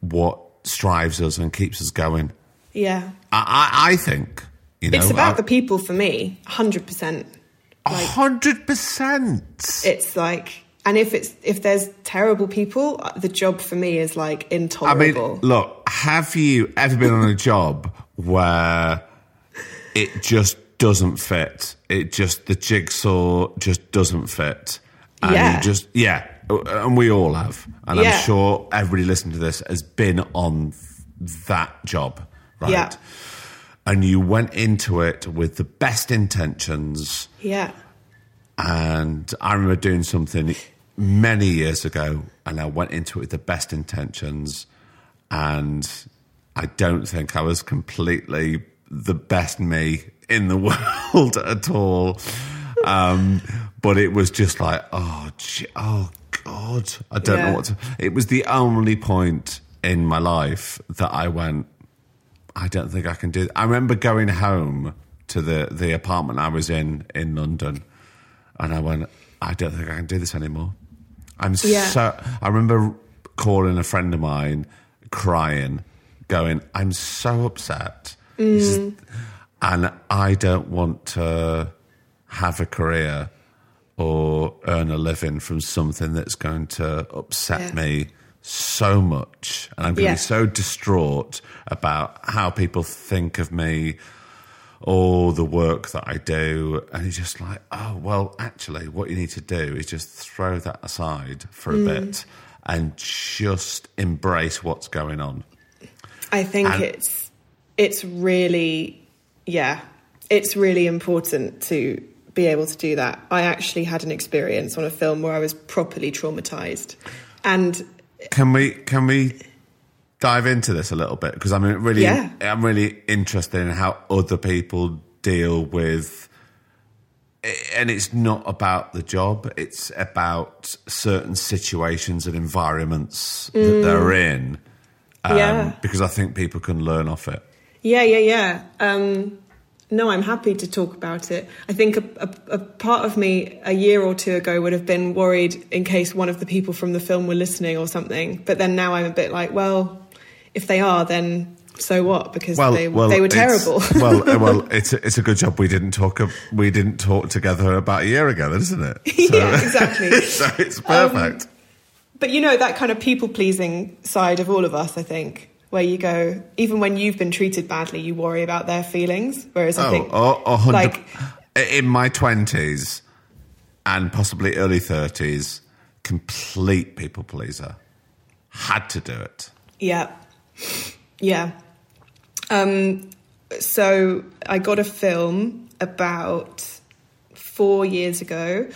what strives us and keeps us going. yeah. I, I, I think you know It's about I- the people for me, hundred percent. a hundred percent. It's like, and if it's if there's terrible people, the job for me is like intolerable. I mean, look, have you ever been on a job where it just doesn't fit? It just, the jigsaw just doesn't fit. And Yeah. you just, yeah, and we all have. And Yeah. I'm sure everybody listening to this has been on that job, right? Yeah. And you went into it with the best intentions. yeah, And I remember doing something many years ago, and I went into it with the best intentions. And I don't think I was completely the best me in the world at all. Um, but it was just like, oh, gee, oh God, I don't Yeah. know what to. It was the only point in my life that I went, I don't think I can do. I remember going home to the the apartment I was in in London, and I went, I don't think I can do this anymore. I'm Yeah. so. I remember calling a friend of mine, crying, going, I'm so upset, Is- and I don't want to have a career or earn a living from something that's going to upset Yeah. me so much. And I'm going to be so distraught about how people think of me or the work that I do. And it's just like oh well actually what you need to do is just throw that aside for a Mm. bit and just embrace what's going on. I think And- it's it's really yeah, it's really important to be able to do that. I actually had an experience on a film where I was properly traumatized, and Can we can we dive into this a little bit because I'm really Yeah. I'm really interested in how other people deal with and it's not about the job it's about certain situations and environments that they're in um, Mm. Yeah. because I think people can learn off it Yeah, yeah, yeah. Um, no, I'm happy to talk about it. I think a, a, a part of me a year or two ago would have been worried in case one of the people from the film were listening or something. But then now I'm a bit like, well, if they are, then so what? Because they, they were terrible. well, well, it's a, it's a good job we didn't talk we didn't talk together about a year ago, isn't it? So, yeah, exactly. so it's perfect. But you know that kind of people pleasing side of all of us, I think, where you go, even when you've been treated badly, you worry about their feelings. Whereas I Oh, think, oh, like, in my twenties and possibly early thirties, complete people pleaser. Had to do it. yeah, yeah. Um, so I got a film about four years ago,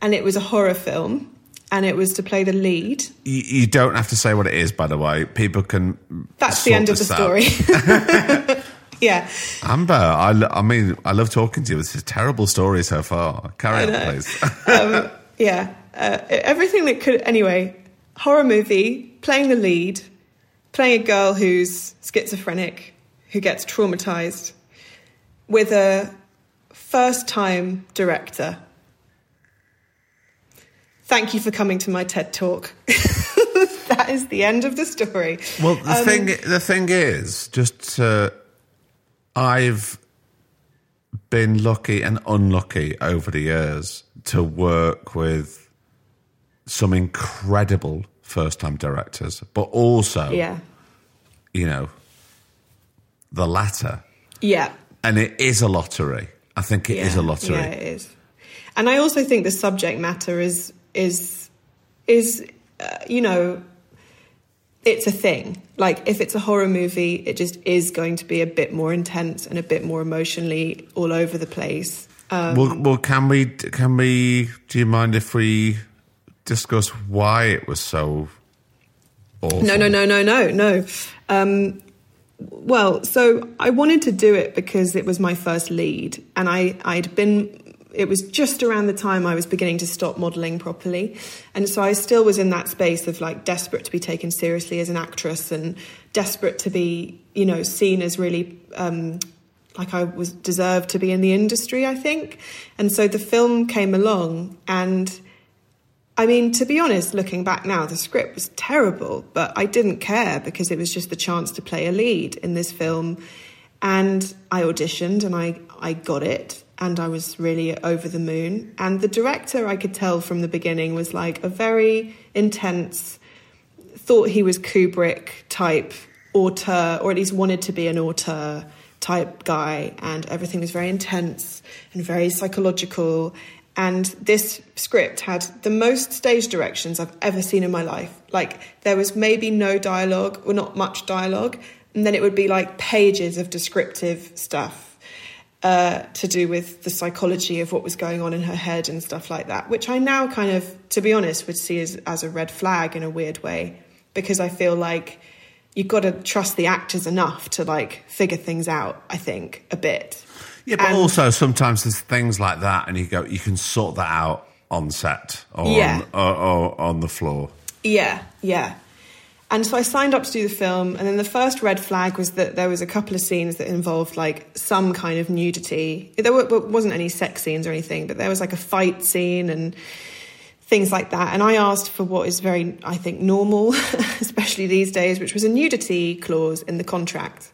and it was a horror film, and it was to play the lead. You, you don't have to say what it is, by the way. People can. That's the end of the story. yeah. Amber, I, I mean, I love talking to you. It's a terrible story so far. Carry on, please. um, yeah, uh, everything that could. Anyway, horror movie, playing the lead, playing a girl who's schizophrenic, who gets traumatized, with a first time director. Thank you for coming to my TED talk. that is the end of the story. Well, the Um, thing the thing is, just uh, I've been lucky and unlucky over the years to work with some incredible first time directors, but also, Yeah. you know, the latter. Yeah. And it is a lottery. I think it is Yeah, a lottery. Yeah, it is. And I also think the subject matter is is is uh, you know it's a thing. Like if it's a horror movie, it just is going to be a bit more intense and a bit more emotionally all over the place. Um, well, well, can we? Can we? Do you mind if we discuss why it was so awful? No, no, no, no, no, no. Um, well, so I wanted to do it because it was my first lead, and I, I'd been. It was just around the time I was beginning to stop modelling properly, and so I still was in that space of like desperate to be taken seriously as an actress, and desperate to be, you know, seen as really um, like I was deserved to be in the industry. I think, and so the film came along, and I mean, to be honest, looking back now, the script was terrible, but I didn't care because it was just the chance to play a lead in this film. And I auditioned and I, I got it, and I was really over the moon. And the director, I could tell from the beginning, was like a very intense, thought he was Kubrick type auteur, or at least wanted to be an auteur type guy, and everything was very intense and very psychological. And this script had the most stage directions I've ever seen in my life. Like, there was maybe no dialogue, or not much dialogue, and then it would be like pages of descriptive stuff uh, to do with the psychology of what was going on in her head and stuff like that, which I now kind of, to be honest, would see as, as a red flag in a weird way, because I feel like you've got to trust the actors enough to like figure things out, I think, a bit. Yeah, but And- also sometimes there's things like that, and you go, you can sort that out on set or, Yeah. on, or, or on the floor. Yeah, yeah. And so I signed up to do the film, and then the first red flag was that there was a couple of scenes that involved like some kind of nudity. There were, wasn't any sex scenes or anything, but there was like a fight scene and things like that. And I asked for what is very, I think, normal, especially these days, which was a nudity clause in the contract.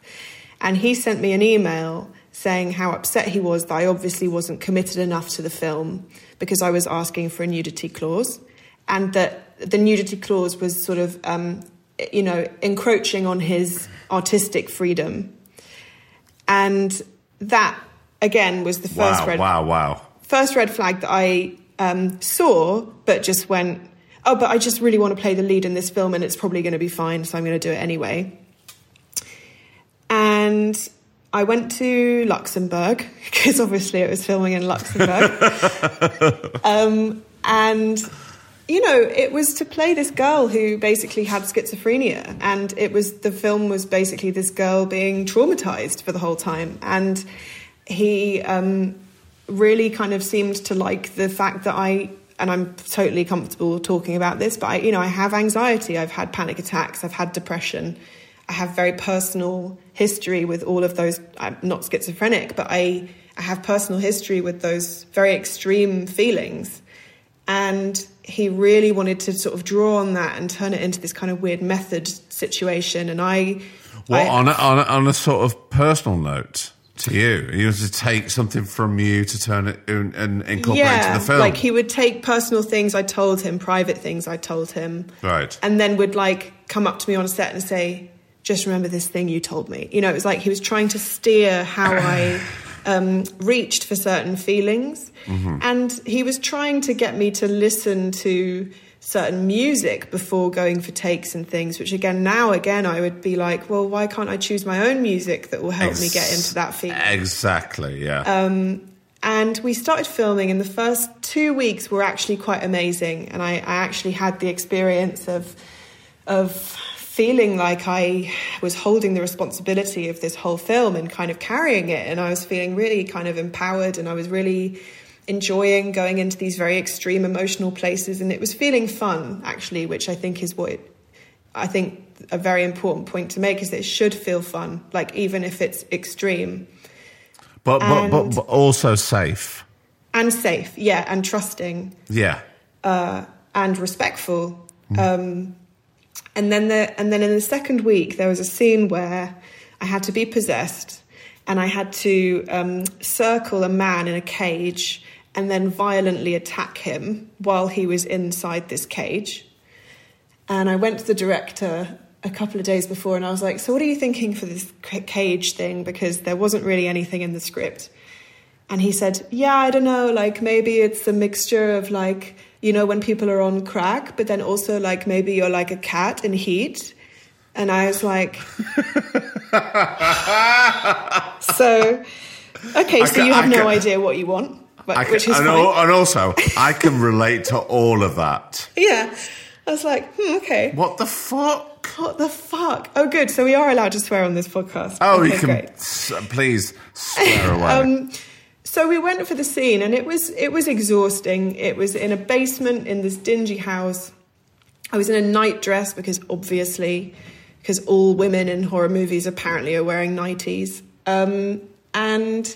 And he sent me an email saying how upset he was that I obviously wasn't committed enough to the film because I was asking for a nudity clause, and that the nudity clause was sort of, um, you know, encroaching on his artistic freedom. And that, again, was the first Wow, red wow, wow. first red flag that I um, saw, but just went, oh, but I just really want to play the lead in this film and it's probably going to be fine, so I'm going to do it anyway. And I went to Luxembourg because obviously it was filming in Luxembourg. um, and you know, it was to play this girl who basically had schizophrenia, and it was the film was basically this girl being traumatized for the whole time, and he um, really kind of seemed to like the fact that I. And I'm totally comfortable talking about this, but I, you know, I have anxiety. I've had panic attacks. I've had depression. I have very personal history with all of those. I'm not schizophrenic, but I, I have personal history with those very extreme feelings. And he really wanted to sort of draw on that and turn it into this kind of weird method situation. And I, Well, I- on, a, on, a, on a sort of personal note to you, he was to take something from you to turn it and, and incorporate yeah, into the film. like he would take personal things I told him, private things I told him, Right. and then would like come up to me on set and say, "Just remember this thing you told me." You know, it was like he was trying to steer how I um, reached for certain feelings, Mm-hmm. and he was trying to get me to listen to certain music before going for takes and things which again now again i would be like well why can't i choose my own music that will help me get into that feeling Exactly, yeah. Um, and we started filming and the first two weeks were actually quite amazing and I, I actually had the experience of of feeling like I was holding the responsibility of this whole film and kind of carrying it. And I was feeling really kind of empowered and I was really enjoying going into these very extreme emotional places. And it was feeling fun actually which I think is what it, I think a very important point to make is that it should feel fun like even if it's extreme. But, but, but, but also safe. and safe yeah and trusting. Yeah. and respectful. Um, and then the and then in the second week there was a scene where i had to be possessed and I had to um, circle a man in a cage and then violently attack him while he was inside this cage. And I went to the director a couple of days before and I was like, So, what are you thinking for this cage thing? Because there wasn't really anything in the script. And he said, Yeah, I don't know, like maybe it's a mixture of like, you know, when people are on crack, but then also like maybe you're like a cat in heat. And I was like, So, okay, so can- you have I no can- idea what you want, but, I can- which is and, fine. and also, I can relate to all of that. yeah. I was like, hmm, okay. What the fuck? What the fuck? Oh, good. So we are allowed to swear on this podcast. Oh, okay, you can s- please swear away. Um, so we went for the scene, and it was it was exhausting. It was in a basement in this dingy house. I was in a night dress because obviously, because all women in horror movies apparently are wearing nighties, um, and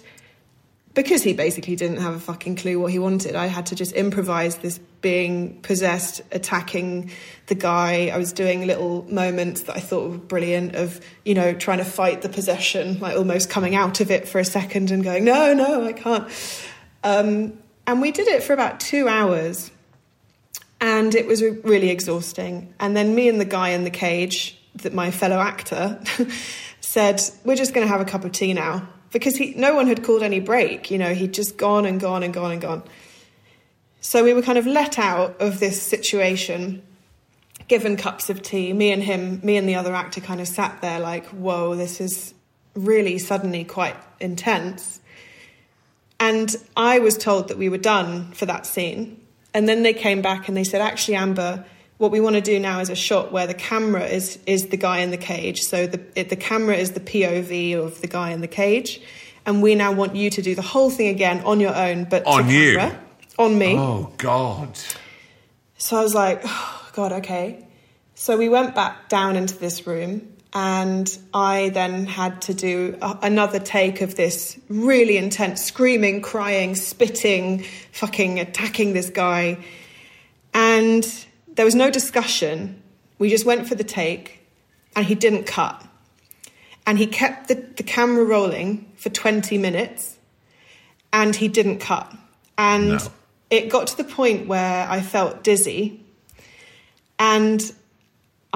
because he basically didn't have a fucking clue what he wanted, I had to just improvise this being possessed, attacking the guy. I was doing little moments that I thought were brilliant of, you know, trying to fight the possession, like almost coming out of it for a second and going, no, no, I can't. Um, and we did it for about two hours and it was really exhausting. And then me and the guy in the cage, that my fellow actor, said, "We're just going to have a cup of tea now," because he, no one had called any break. You know, he'd just gone and gone and gone and gone. So we were kind of let out of this situation, given cups of tea. Me and him, me and the other actor, kind of sat there like, "Whoa, this is really suddenly quite intense." And I was told that we were done for that scene. And then they came back and they said, actually, Amber, what we want to do now is a shot where the camera is, is the guy in the cage. So the, it, the camera is the POV of the guy in the cage. And we now want you to do the whole thing again on your own, but On you? camera, On me. oh God. So I was like, oh, God, okay. So we went back down into this room, and I then had to do a- another take of this really intense screaming, crying, spitting, fucking attacking this guy. And there was no discussion. We just went for the take, and he didn't cut. And he kept the, the camera rolling for 20 minutes, and he didn't cut. And No. it got to the point where I felt dizzy and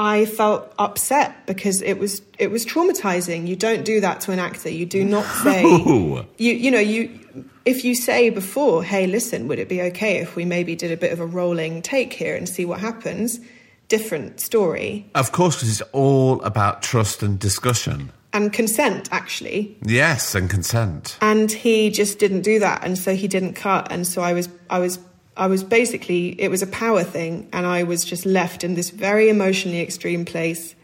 I felt upset because it was it was traumatizing. You don't do that to an actor. You do not say Ooh. you you know you if you say before, hey, listen, would it be okay if we maybe did a bit of a rolling take here and see what happens? Different story Of course, because it's all about trust and discussion. and consent actually. Yes, and consent. and he just didn't do that and so he didn't cut and so i was i was i was basically it was a power thing and i was just left in this very emotionally extreme place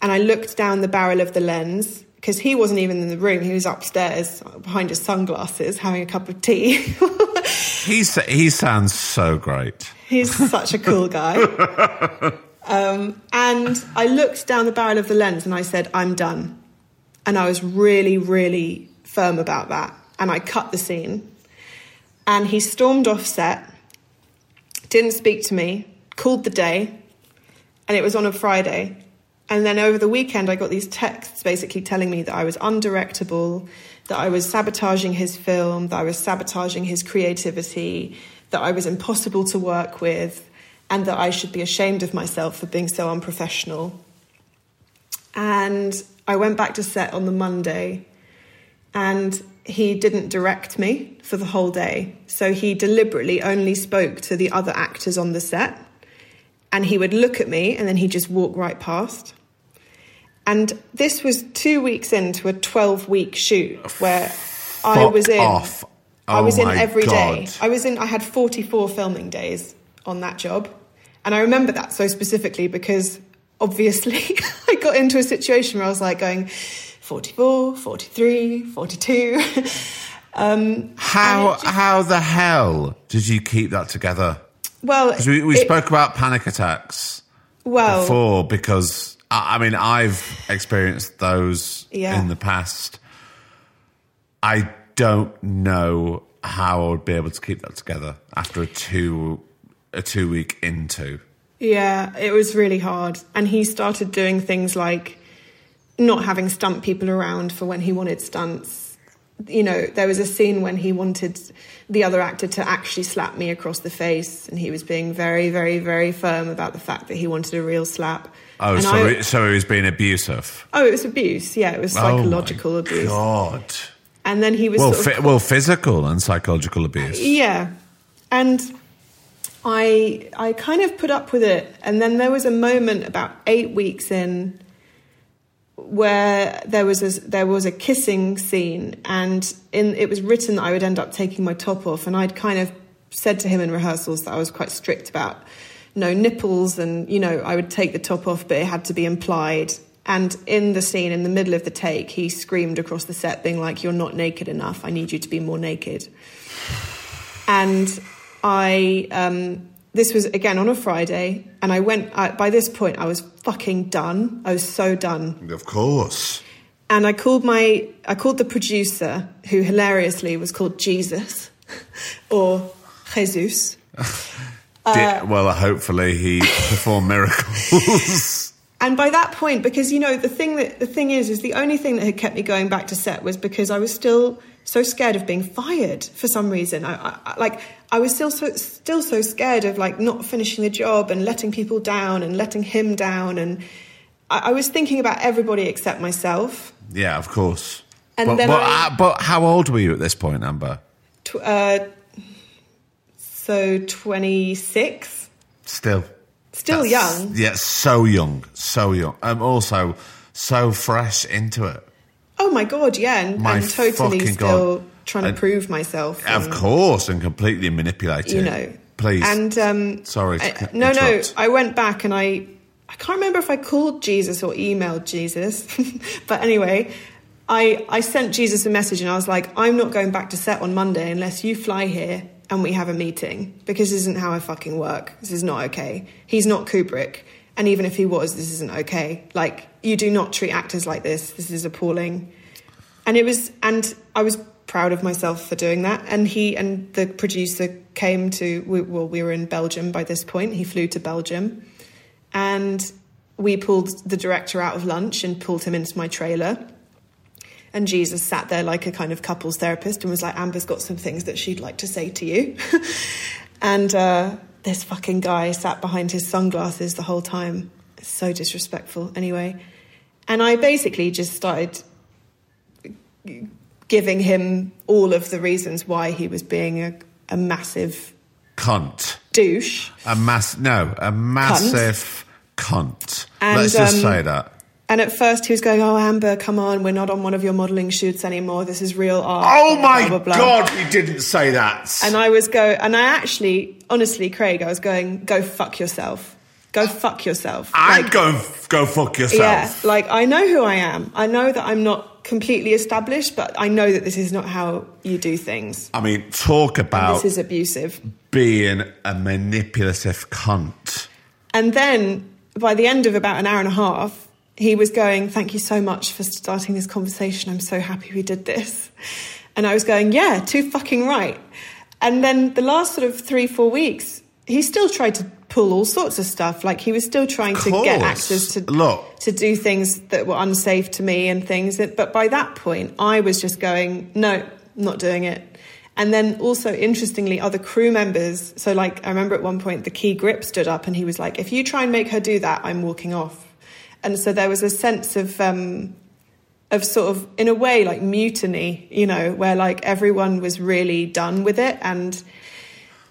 and i looked down the barrel of the lens because he wasn't even in the room he was upstairs behind his sunglasses having a cup of tea He's, he sounds so great. He's such a cool guy. Um, and I looked down the barrel of the lens and I said, I'm done. And I was really, really firm about that. And I cut the scene. And he stormed off set, didn't speak to me, called the day, and it was on a Friday. And then over the weekend, I got these texts basically telling me that I was undirectable, that I was sabotaging his film, that I was sabotaging his creativity, that I was impossible to work with, and that I should be ashamed of myself for being so unprofessional. And I went back to set on the Monday, and he didn't direct me for the whole day. So he deliberately only spoke to the other actors on the set and he would look at me and then he'd just walk right past. And this was two weeks into a 12 week shoot oh, where I was in. off. I Oh was in my every day. God. I was in, I had 44 filming days on that job. And I remember that so specifically because obviously I got into a situation where I was like going 44, 43, 42. um, How just- how the hell did you keep that together? Well, we, we it- spoke about panic attacks well, before because I, I mean I've experienced those Yeah. in the past. I don't know how I would be able to keep that together after a two a two week into. Yeah, it was really hard. And he started doing things like not having stunt people around for when he wanted stunts. You know, there was a scene when he wanted the other actor to actually slap me across the face, and he was being very, very, very firm about the fact that he wanted a real slap. Oh, And so, I- he, so he was being abusive. oh, it was abuse. Yeah, it was psychological oh my abuse. God. And then he was Well, sort of well, physical and psychological abuse. Yeah. And I I kind of put up with it and then there was a moment about 8 weeks in where there was a, there was a kissing scene and in it was written that I would end up taking my top off and I'd kind of said to him in rehearsals that I was quite strict about no nipples and you know I would take the top off but it had to be implied. And in the scene in the middle of the take he screamed across the set being like you're not naked enough. I need you to be more naked. And I um, this was again on a Friday, and I went. I, by this point, I was fucking done. I was so done, Of course. and I called my I called the producer, who hilariously was called Jesus, or Jesus. Di- uh, well, hopefully he performed miracles. And by that point, because you know the thing that the thing is, is the only thing that had kept me going back to set was because I was still so scared of being fired for some reason. I, I, like I was still so still so scared of like not finishing the job and letting people down and letting him down, and I, I was thinking about everybody except myself. yeah, of course. And but, then but, I- uh, but how old were you at this point, Amber? Tw- uh, so twenty six, Still. still That's- young. Yeah, so young, so young. I'm also so fresh into it. Oh my god, yeah, and, My and totally still God. trying to And- prove myself. Of course, and completely manipulated. you know. Please. And um, Sorry I- no, no. interrupt. I went back and I, I can't remember if I called Jesus or emailed Jesus, but anyway, I I sent Jesus a message and I was like, I'm not going back to set on Monday unless you fly here and we have a meeting because this isn't how I fucking work. This is not okay. He's not Kubrick, and even if he was, this isn't okay. Like you do not treat actors like this. This is appalling. And it was and i was proud of myself for doing that. And he and the producer came to we, well we were in belgium by this point. He flew to belgium. And we pulled the director out of lunch and pulled him into my trailer. And jesus sat there like a kind of couples therapist and was like amber's got some things that she'd like to say to you. And uh, this fucking guy sat behind his sunglasses the whole time so disrespectful anyway and i basically just started giving him all of the reasons why he was being a, a massive Cunt. douche. A mass. No, a massive cunt. And, Let's just um, say that. And at first he was going, Oh, Amber, come on, we're not on one of your modelling shoots anymore. This is real art. Oh blah, my blah, blah, blah." god, you didn't say that. And I was go, and I actually, honestly, Craig, I was going, Go fuck yourself. Go fuck yourself. I'm Like, f- go fuck yourself. Yeah, like I know who I am. I know that I'm not completely established, but I know that this is not how you do things. I mean, talk about This is abusive. being a manipulative cunt. And then by the end of about an hour and a half, he was going, Thank you so much for starting this conversation. I'm so happy we did this. And I was going, Yeah, too fucking right. And then the last sort of three, four weeks, he still tried to pull all sorts of stuff. Like he was still trying to get actors to Look. to do things that were unsafe to me and things that but by that point I was just going, No, not doing it. And then also interestingly, other crew members. So like I remember at one point the key grip stood up and he was like, If you try and make her do that, I'm walking off. And so there was a sense of um of sort of in a way like mutiny, you know, where like everyone was really done with it. And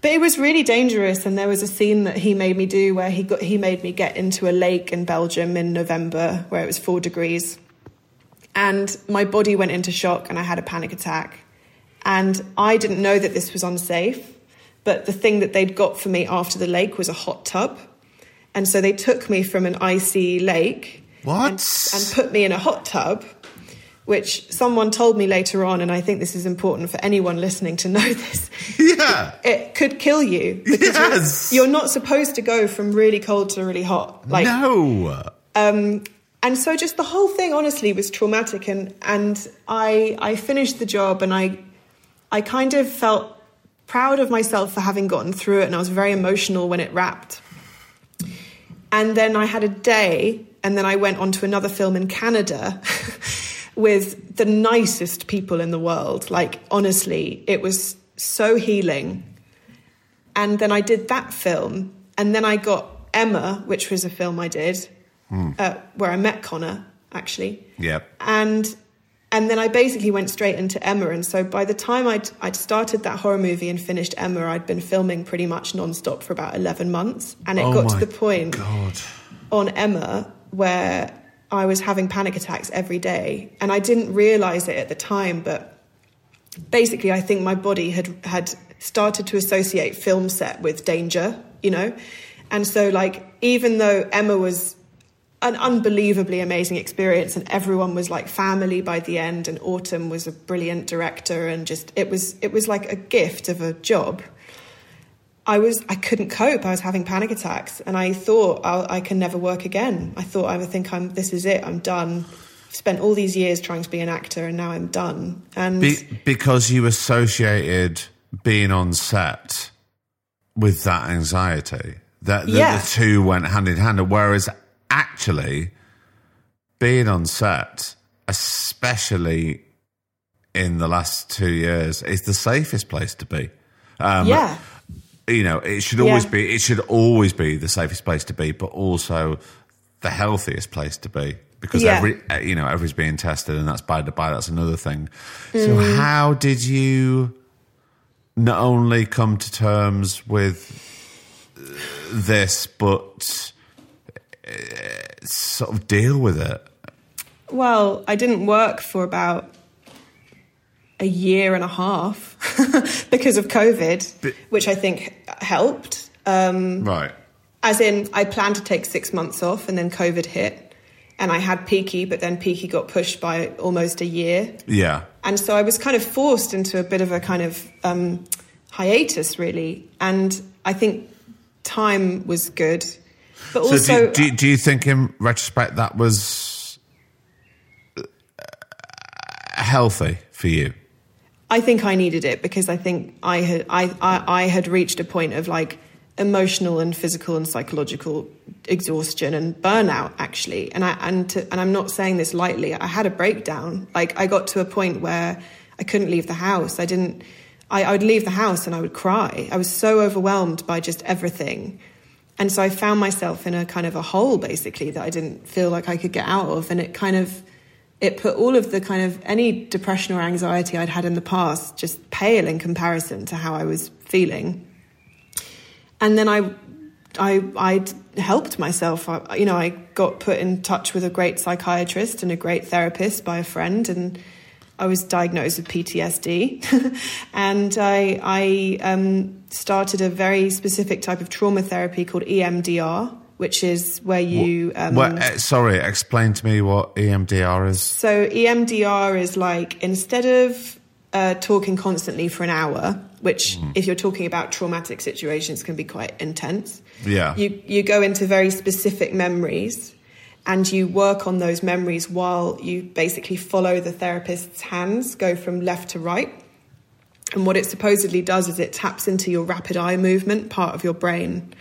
but it was really dangerous. And there was a scene that he made me do where he got he made me get into a lake in Belgium in November where it was 4 degrees. And my body went into shock and I had a panic attack. And I didn't know that this was unsafe but the thing that they'd got for me after the lake was a hot tub and so they took me from an icy lake What? and, and put me in a hot tub which someone told me later on and I think this is important for anyone listening to know this Yeah. it could kill you because you're- Yes. you're, not supposed to go from really cold to really hot like no. um and so just the whole thing honestly was traumatic and and i i finished the job and i i kind of felt proud of myself for having gotten through it and i was very emotional when it wrapped and then i had a day and then I went on to another film in Canada with the nicest people in the world. Like, honestly, it was so healing. And then I did that film, and then I got Emma, which was a film I did, uh, where I met Connor, actually. Yep. And and then I basically went straight into Emma. And so by the time I'd, I'd started that horror movie and finished Emma, I'd been filming pretty much nonstop for about 11 months. And it Oh got to the point God. on Emma where I was having panic attacks every day. And I didn't realize it at the time, but basically, I think my body had, had started to associate film set with danger, you know? And so, like, even though Emma was an unbelievably amazing experience and everyone was like family by the end and autumn was a brilliant director and just it was it was like a gift of a job i was i couldn't cope i was having panic attacks and i thought I'll, i can never work again i thought i would think i'm this is it i'm done I've spent all these years trying to be an actor and now i'm done and Be- because you associated being on set with that anxiety. That the, Yeah. the two went hand in hand. Whereas actually, being on set, especially in the last two years, is the safest place to be. Um, yeah you know, it should always Yeah. be. It should always be the safest place to be, but also the healthiest place to be because Yeah. every uh, you know everybody's being tested, and that's by the by. That's another thing. Mm. So, how did you not only come to terms with this, but sort of deal with it? Well, I didn't work for about a year and a half because of COVID, But- which I think helped. Um, Right. as in, I planned to take six months off and then COVID hit. And I had Peaky, but then Peaky got pushed by almost a year. Yeah. And so I was kind of forced into a bit of a kind of um, hiatus, really. And I think time was good. But So, do, do, do you think, in retrospect, that was uh, healthy for you? I think I needed it because I think I had I, I, I had reached a point of like emotional and physical and psychological exhaustion and burnout actually. And I and to, and I'm not saying this lightly. I had a breakdown. Like I got to a point where I couldn't leave the house. I didn't I, I would leave the house and I would cry. I was so overwhelmed by just everything and so I found myself in a kind of a hole basically that I didn't feel like I could get out of and it kind of it put all of the kind of any depression or anxiety I'd had in the past just pale in comparison to how I was feeling. And then I, I, I helped myself. I, you know, I got put in touch with a great psychiatrist and a great therapist by a friend, and I was diagnosed with PTSD. and I, I um, started a very specific type of trauma therapy called EMDR, which is where you. Um, Well, uh, sorry, explain to me what EMDR is. so EMDR is like instead of uh, talking constantly for an hour, which if you're talking about traumatic situations can be quite intense. Yeah. You you go into very specific memories and you work on those memories while you basically follow the therapist's hands, go from left to right. And what it supposedly does is it taps into your rapid eye movement part of your brain.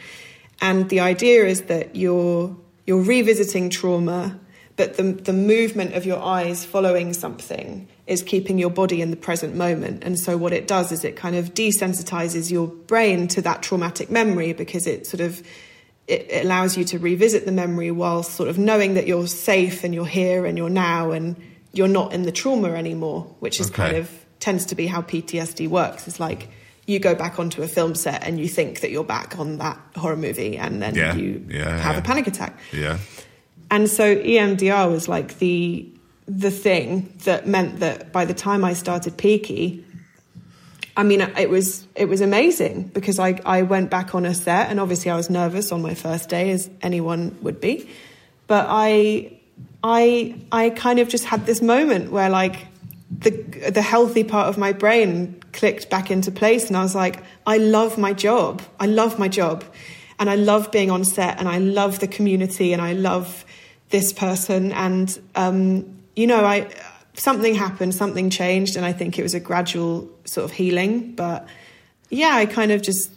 And the idea is that you're you're revisiting trauma, but the the movement of your eyes following something is keeping your body in the present moment. And so what it does is it kind of desensitizes your brain to that traumatic memory because it sort of it, allows you to revisit the memory while sort of knowing that you're safe and you're here and you're now and you're not in the trauma anymore, which is kind of tends to be how PTSD works. It's like you go back onto a film set and you think that you're back on that horror movie and then Yeah, you yeah, have yeah. a panic attack. Yeah. And so EMDR was like the the thing that meant that by the time I started Peaky, I mean it was it was amazing because I I went back on a set and obviously I was nervous on my first day as anyone would be, but I I I kind of just had this moment where like the the healthy part of my brain clicked back into place and I was like I love my job. I love my job. And I love being on set and I love the community and I love this person and um, you know I something happened something changed and I think it was a gradual sort of healing but yeah I kind of just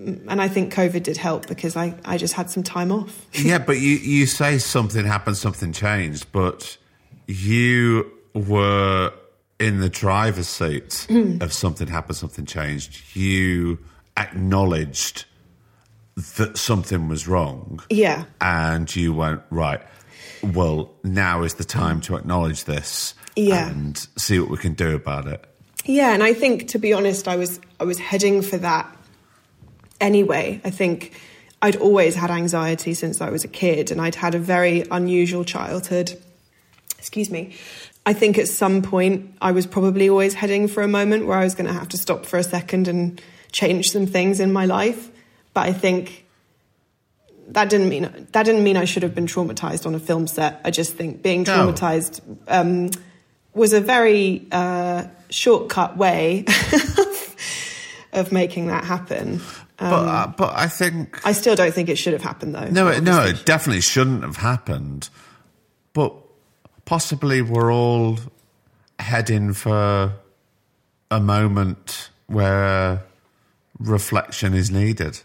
and I think COVID did help because I, I just had some time off. yeah, but you, you say something happened, something changed, but you were in the driver's seat Mm. of something happened, something changed. You acknowledged that something was wrong. Yeah. And you went, right, well, now is the time to acknowledge this Yeah. and see what we can do about it. Yeah, and I think to be honest, I was I was heading for that anyway. I think I'd always had anxiety since I was a kid, and I'd had a very unusual childhood. Excuse me. I think at some point I was probably always heading for a moment where I was going to have to stop for a second and change some things in my life. But I think that didn't mean that didn't mean I should have been traumatized on a film set. I just think being No. traumatized um, was a very uh, shortcut way of making that happen. but, uh, but I think I still don't think it should have happened though. No, it, no, it definitely shouldn't have happened. But possibly we're all heading for a moment where reflection is needed.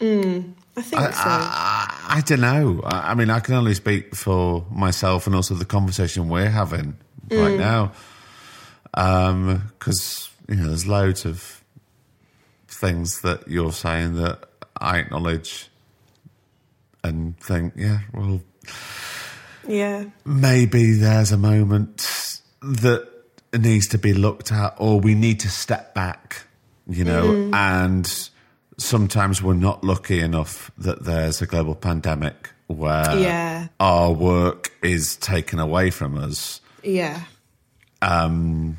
I think so. I, I don't know. I, I mean, I can only speak for myself and also the conversation we're having right mm. now. Um, because, you know, there's loads of things that you're saying that I acknowledge and think, yeah, well, yeah. maybe there's a moment that needs to be looked at or we need to step back you know mm. and sometimes we're not lucky enough that there's a global pandemic where Yeah. our work is taken away from us Yeah. Um,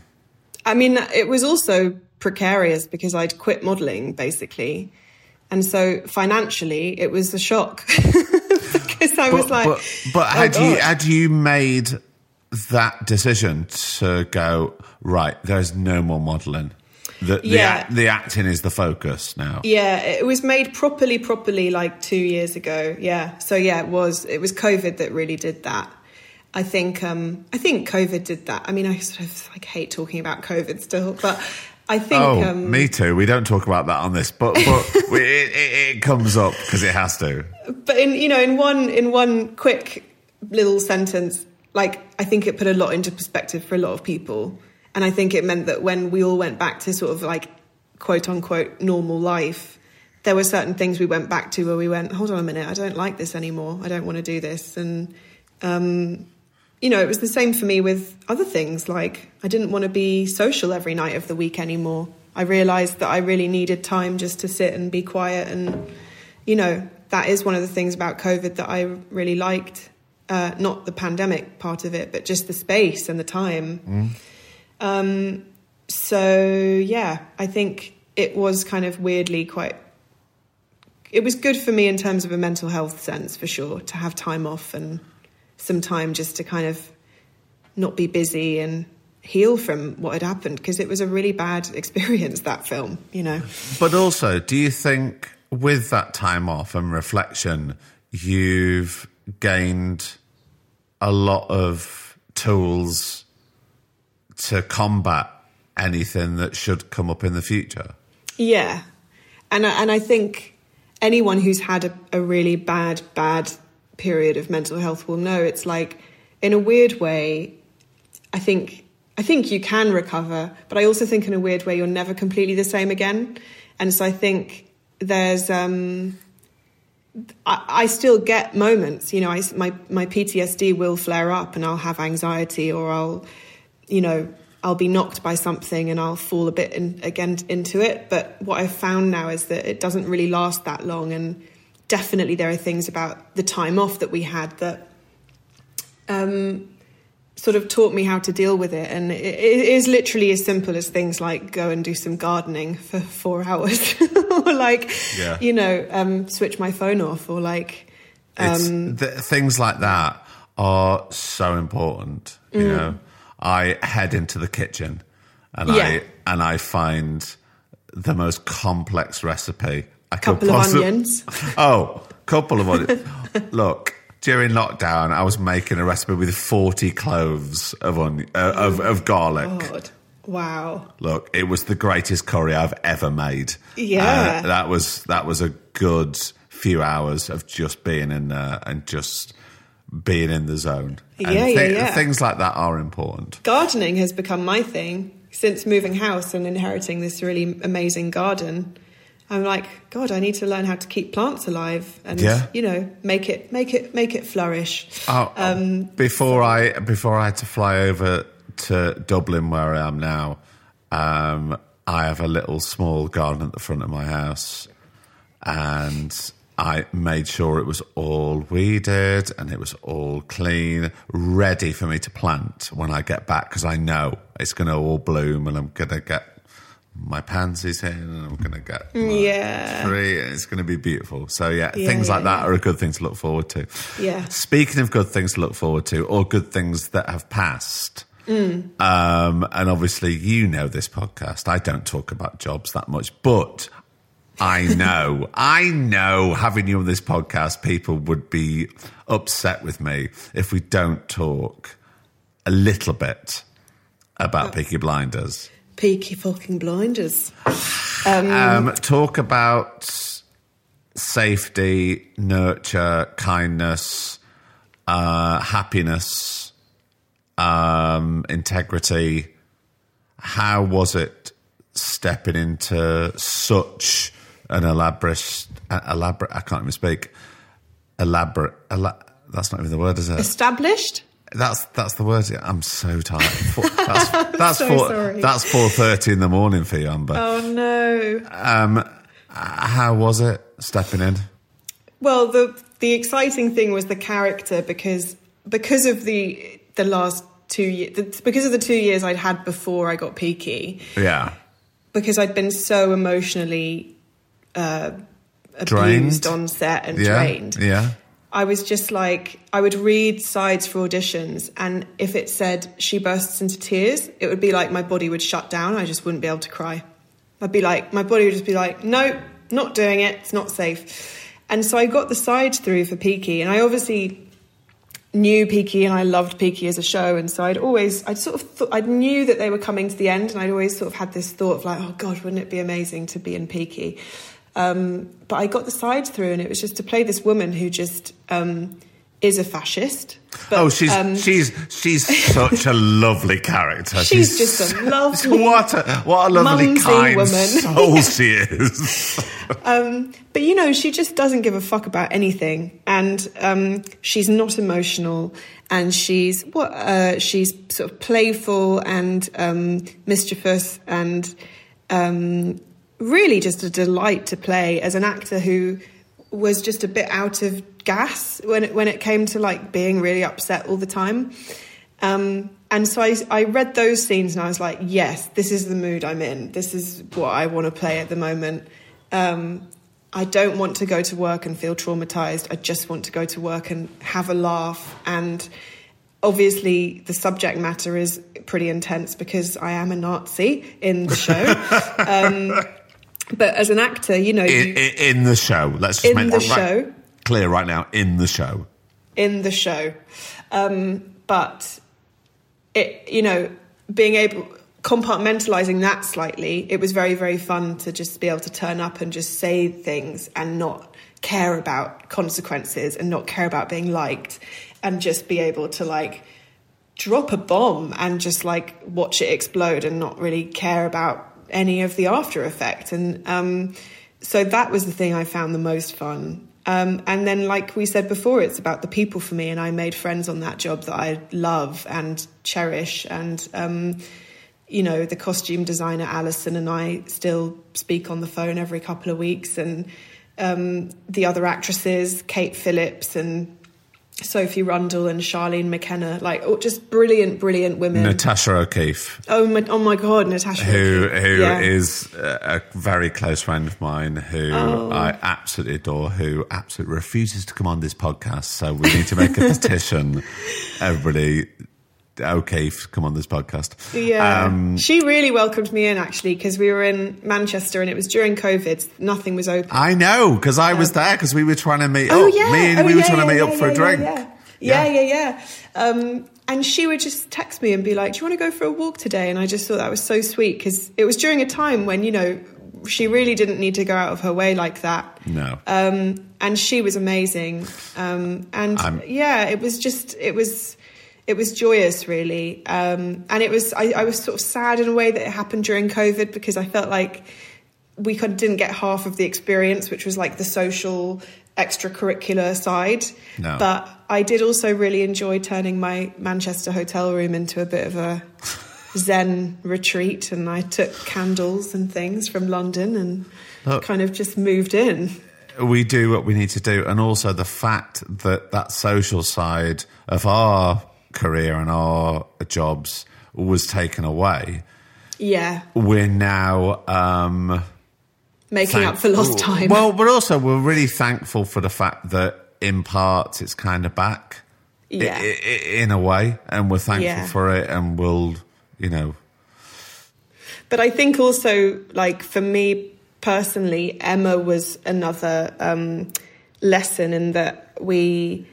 I mean, it was also precarious because I'd quit modelling basically. And so financially, it was a shock because I was like, but, but oh had you had you made that decision to go right there's no more modeling the, the, Yeah. act- the acting is the focus now Yeah, it was made properly, properly like two years ago. Yeah, so yeah, it was. It was COVID that really did that. I think. Um, I think COVID did that. I mean, I sort of like hate talking about COVID still, but I think. Oh, um, me too. We don't talk about that on this, but but we, it, it, it comes up because it has to. but in you know, in one in one quick little sentence, like I think it put a lot into perspective for a lot of people, and I think it meant that when we all went back to sort of like quote unquote normal life. There were certain things we went back to where we went, hold on a minute, I don't like this anymore. I don't want to do this. And um, you know, it was the same for me with other things. Like, I didn't want to be social every night of the week anymore. I realized that I really needed time just to sit and be quiet. And, you know, that is one of the things about COVID that I really liked. Uh, not the pandemic part of it, but just the space and the time. Um, so, yeah, I think it was kind of weirdly quite. It was good for me in terms of a mental health sense, for sure, to have time off and some time just to kind of not be busy and heal from what had happened because it was a really bad experience that film you know But also, do you think with that time off and reflection, you've gained a lot of tools to combat anything that should come up in the future? yeah and I, and I think anyone who's had a, a really bad bad period of mental health will know it's like in a weird way I think I think you can recover, but I also think in a weird way you're never completely the same again. And so I think there's um, I, I still get moments, you know, I, my my PTSD will flare up, and I'll have anxiety, or I'll, you know, I'll be knocked by something, and I'll fall a bit in, again into it. But what I've found now is that it doesn't really last that long, and definitely there are things about the time off that we had that um, sort of taught me how to deal with it. And it, is literally as simple as things like go and do some gardening for four hours, or like, Yeah. you know, um, switch my phone off, or like, um, th- things like that are so important. You Mm. know, I head into the kitchen and Yeah. I and I find the most complex recipe. Could Couple of onions. Oh, couple of onions. Look, during lockdown, I was making a recipe with forty cloves of on uh, of, of garlic. God, Wow. Look, it was the greatest curry I've ever made. Yeah. Uh, that was that was a good few hours of just being in there and just being in the zone. And Yeah, yeah, yeah. Things like that are important. Gardening has become my thing since moving house and inheriting this really amazing garden. I'm like, God, I need to learn how to keep plants alive and Yeah. you know make it make it make it flourish. Oh, Um, before I before I had to fly over to Dublin, where I am now, um, I have a little small garden at the front of my house, and I made sure it was all weeded and it was all clean, ready for me to plant when I get back because I know it's going to all bloom and I'm going to get my pansies in and I'm going to get Yeah. and it's going to be beautiful. So yeah, Yeah, things like yeah, that are a good thing to look forward to. Yeah. Speaking of good things to look forward to, or good things that have passed, Mm. um, and obviously you know this podcast. I don't talk about jobs that much, but I know, I know, having you on this podcast, people would be upset with me if we don't talk a little bit about Peaky Blinders. Peaky fucking blinders. Um, talk about safety, nurture, kindness, uh, happiness, um, integrity. How was it stepping into such an elaborate, elaborate? I can't even speak. Elaborate. Ela- that's not even the word, is it? Established. That's that's the word. I'm so tired. That's that's so four. sorry. That's four thirty in the morning for you, Amber. Oh no. Um, how was it stepping in? Well, the the exciting thing was the character because because of the the last two years because of the two years I'd had before I got peaky Yeah, because I'd been so emotionally uh, Drained? abused on set and yeah, drained. yeah. I was just like, I would read sides for auditions, and if it said she bursts into tears, it would be like my body would shut down. I just wouldn't be able to cry. I'd be like, my body would just be like, no, not doing it. It's not safe. And so I got the side through for Peaky, and I obviously knew Peaky and I loved Peaky as a show, and so I'd always, I'd sort of, thought, I knew that they were coming to the end, and I'd always sort of had this thought of like, oh God, wouldn't it be amazing to be in Peaky? Um, but I got the sides through, and it was just to play this woman who just um, is a fascist. But, oh, she's um, she's she's such a lovely character. She's just a lovely, what a what a lovely kind woman. soul she is. But you know, she just doesn't give a fuck about anything, and um, she's not emotional, and she's what uh, she's sort of playful and um, mischievous, and um, really just a delight to play as an actor who was just a bit out of gas when it, when it came to like being really upset all the time. Um, and so I, I read those scenes and I was like, yes, this is the mood I'm in. This is what I want to play at the moment. Um, I don't want to go to work and feel traumatized. I just want to go to work and have a laugh. And obviously, the subject matter is pretty intense because I am a Nazi in the show. um, but as an actor, you know, In, you, in, the show, let's just In make the that right- show. clear right now. In the show, in the show. Um, but it, you know, being able compartmentalizing that slightly, it was very very fun to just be able to turn up and just say things and not care about consequences and not care about being liked and just be able to like drop a bomb and just like watch it explode and not really care about any of the after effect. And um, so that was the thing i found the most fun. Um, and then like we said before it's about the people for me. And i made friends on that job that i love and cherish. And um, you know the costume designer alison and i still speak on the phone every couple of weeks. And um, the other actresses kate phillips and Sophie Rundle and Charlene McKenna, like oh, just brilliant, brilliant women. Natasha O'Keeffe. oh my, oh my God, Natasha. who O'Keeffe. who Yeah. is a a very close friend of mine who Oh. I absolutely adore who absolutely refuses to come on this podcast so we need to make a petition everybody O'Keeffe come on this podcast Yeah, um, she really welcomed me in actually because we were in Manchester and it was during COVID. Nothing was open. I know because I was there because we were trying to meet oh up yeah, me and oh, we were yeah, trying to yeah, meet yeah, up for yeah, a drink Yeah, yeah, yeah. yeah. Um, and she would just text me and be like, "Do you want to go for a walk today?" And I just thought that was so sweet because it was during a time when you know she really didn't need to go out of her way like that. No. Um, and she was amazing. Um, and I'm- yeah, it was just it was it was joyous, really. Um, and it was I, I was sort of sad in a way that it happened during COVID because I felt like we kind of didn't get half of the experience, which was like the social extracurricular side. No. But I did also really enjoy turning my Manchester hotel room into a bit of a Zen retreat, and I took candles and things from London and Look. kind of just moved in. we do what we need to do, and also the fact that that social side of our career and our jobs was taken away. Yeah, We're now um, making up for lost time. Well, but also we're really thankful for the fact that in part it's kind of back, Yeah. i- i- in a way, and we're thankful Yeah. for it, and we'll, you know, But I think also, like for me personally, Emma was another um, lesson in that we,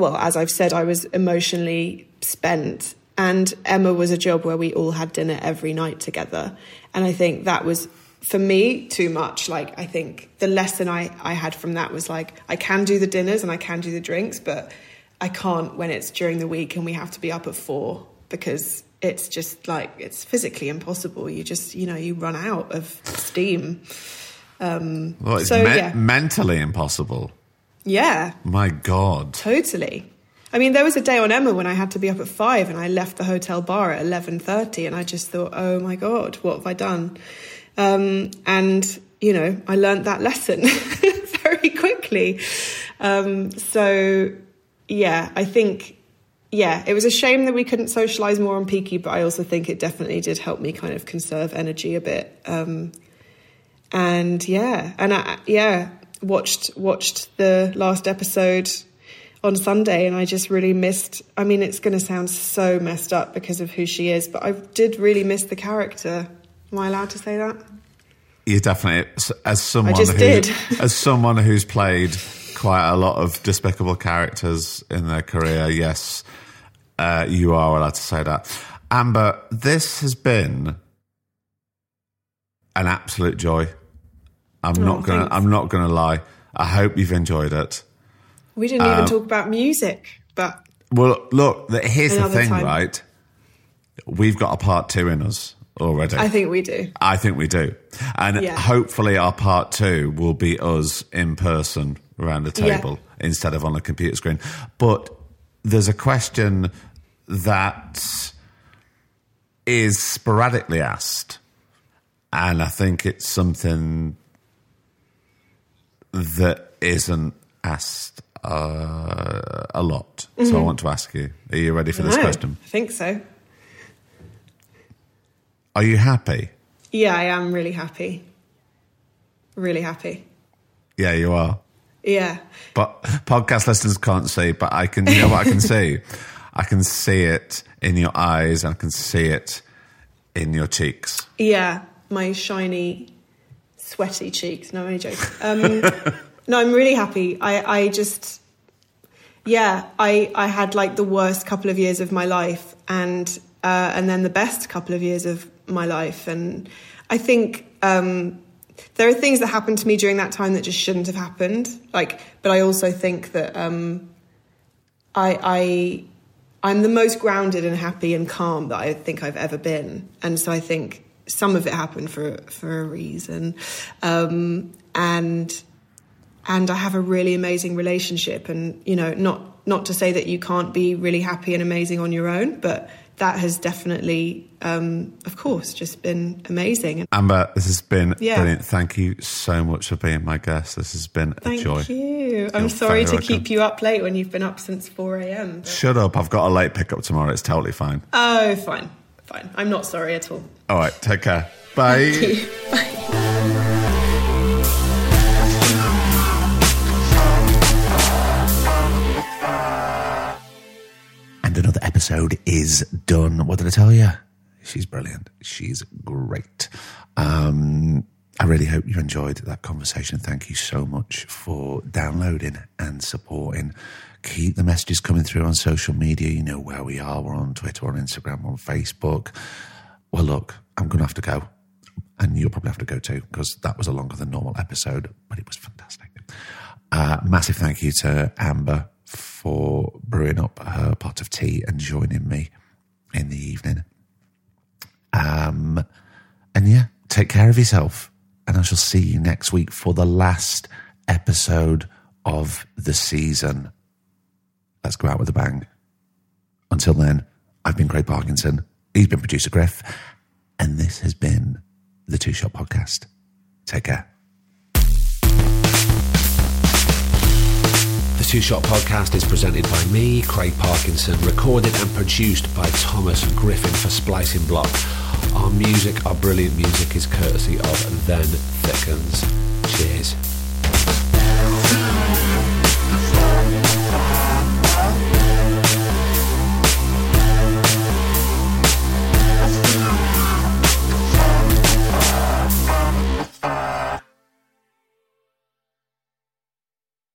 well, as I've said, I was emotionally spent, and Emma was a job where we all had dinner every night together, and I think that was. For me, too much. Like, I think the lesson I, I had from that was like, I can do the dinners and I can do the drinks, but I can't when it's during the week and we have to be up at four because it's just like it's physically impossible. You just you know you run out of steam. Um, well, it's so me- yeah, mentally impossible. Yeah, My God. totally. I mean, there was a day on Emma when I had to be up at five, and I left the hotel bar at eleven thirty, and I just thought, oh my god, what have I done? Um, and you know, I learned that lesson very quickly. Um, so yeah, I think yeah, it was a shame that we couldn't socialize more on Peaky, but I also think it definitely did help me kind of conserve energy a bit. Um, and yeah, and I yeah watched watched the last episode on Sunday, and I just really missed. I mean, it's going to sound so messed up because of who she is, but I did really miss the character. Am I allowed to say that? You definitely, as someone who, did. as someone who's played quite a lot of despicable characters in their career, yes, uh, you are allowed to say that. Amber, this has been an absolute joy. I'm oh, not gonna. Oh, thanks. I'm not gonna lie. I hope you've enjoyed it. We didn't even um, talk about music, but Well, look. Here's the thing, time. right? We've got a part two in us already. I think we do. I think we do. And Yeah. hopefully, our part two will be us in person around the Yeah. table instead of on a computer screen. But there's a question that is sporadically asked. And I think it's something that isn't asked uh, a lot. So I want to ask you are you ready for this No, question? I think so. Are you happy? Yeah, I am really happy. Really happy. Yeah, you are. Yeah. But podcast listeners can't see, but I can. You know what I can see? I can see it in your eyes. and I can see it in your cheeks. Yeah, my shiny, sweaty cheeks. No, I'm. Um, no, I'm really happy. I, I just, yeah, I, I had like the worst couple of years of my life, and uh, and then the best couple of years of my life, and I think um, there are things that happened to me during that time that just shouldn't have happened. Like, but I also think that um, I, I I'm the most grounded and happy and calm that I think I've ever been, and so I think some of it happened for for a reason, um, and and I have a really amazing relationship, and you know, not not to say that you can't be really happy and amazing on your own, but that has definitely, um, of course, just been amazing. And Amber, this has been Yeah. brilliant. Thank you so much for being my guest. This has been a thank joy. Thank you. I'm sorry to keep you up late when you've been up since four a.m. but- Shut up. I've got a late pickup tomorrow. It's totally fine. Oh, fine, fine. I'm not sorry at all. All right. Take care. Bye. And another episode is done. What did I tell you? She's brilliant. She's great. Um, I really hope you enjoyed that conversation. Thank you so much for downloading and supporting. Keep the messages coming through on social media. You know where we are. We're on Twitter, on Instagram, on Facebook. Well, look, I'm going to have to go. And you'll probably have to go too, because that was a longer than normal episode, but it was fantastic. Uh, massive thank you to Amber for brewing up her pot of tea and joining me in the evening. Um, and yeah, take care of yourself and I shall see you next week for the last episode of the season. Let's go out with a bang. Until then, I've been Craig Parkinson. He's been producer Griff, and this has been the Two Shot Podcast. Take care. The Two Shot Podcast is presented by me, Craig Parkinson, recorded and produced by Thomas Griffin for Splicing Block. Our music, our brilliant music, is courtesy of Then Thickens. Cheers.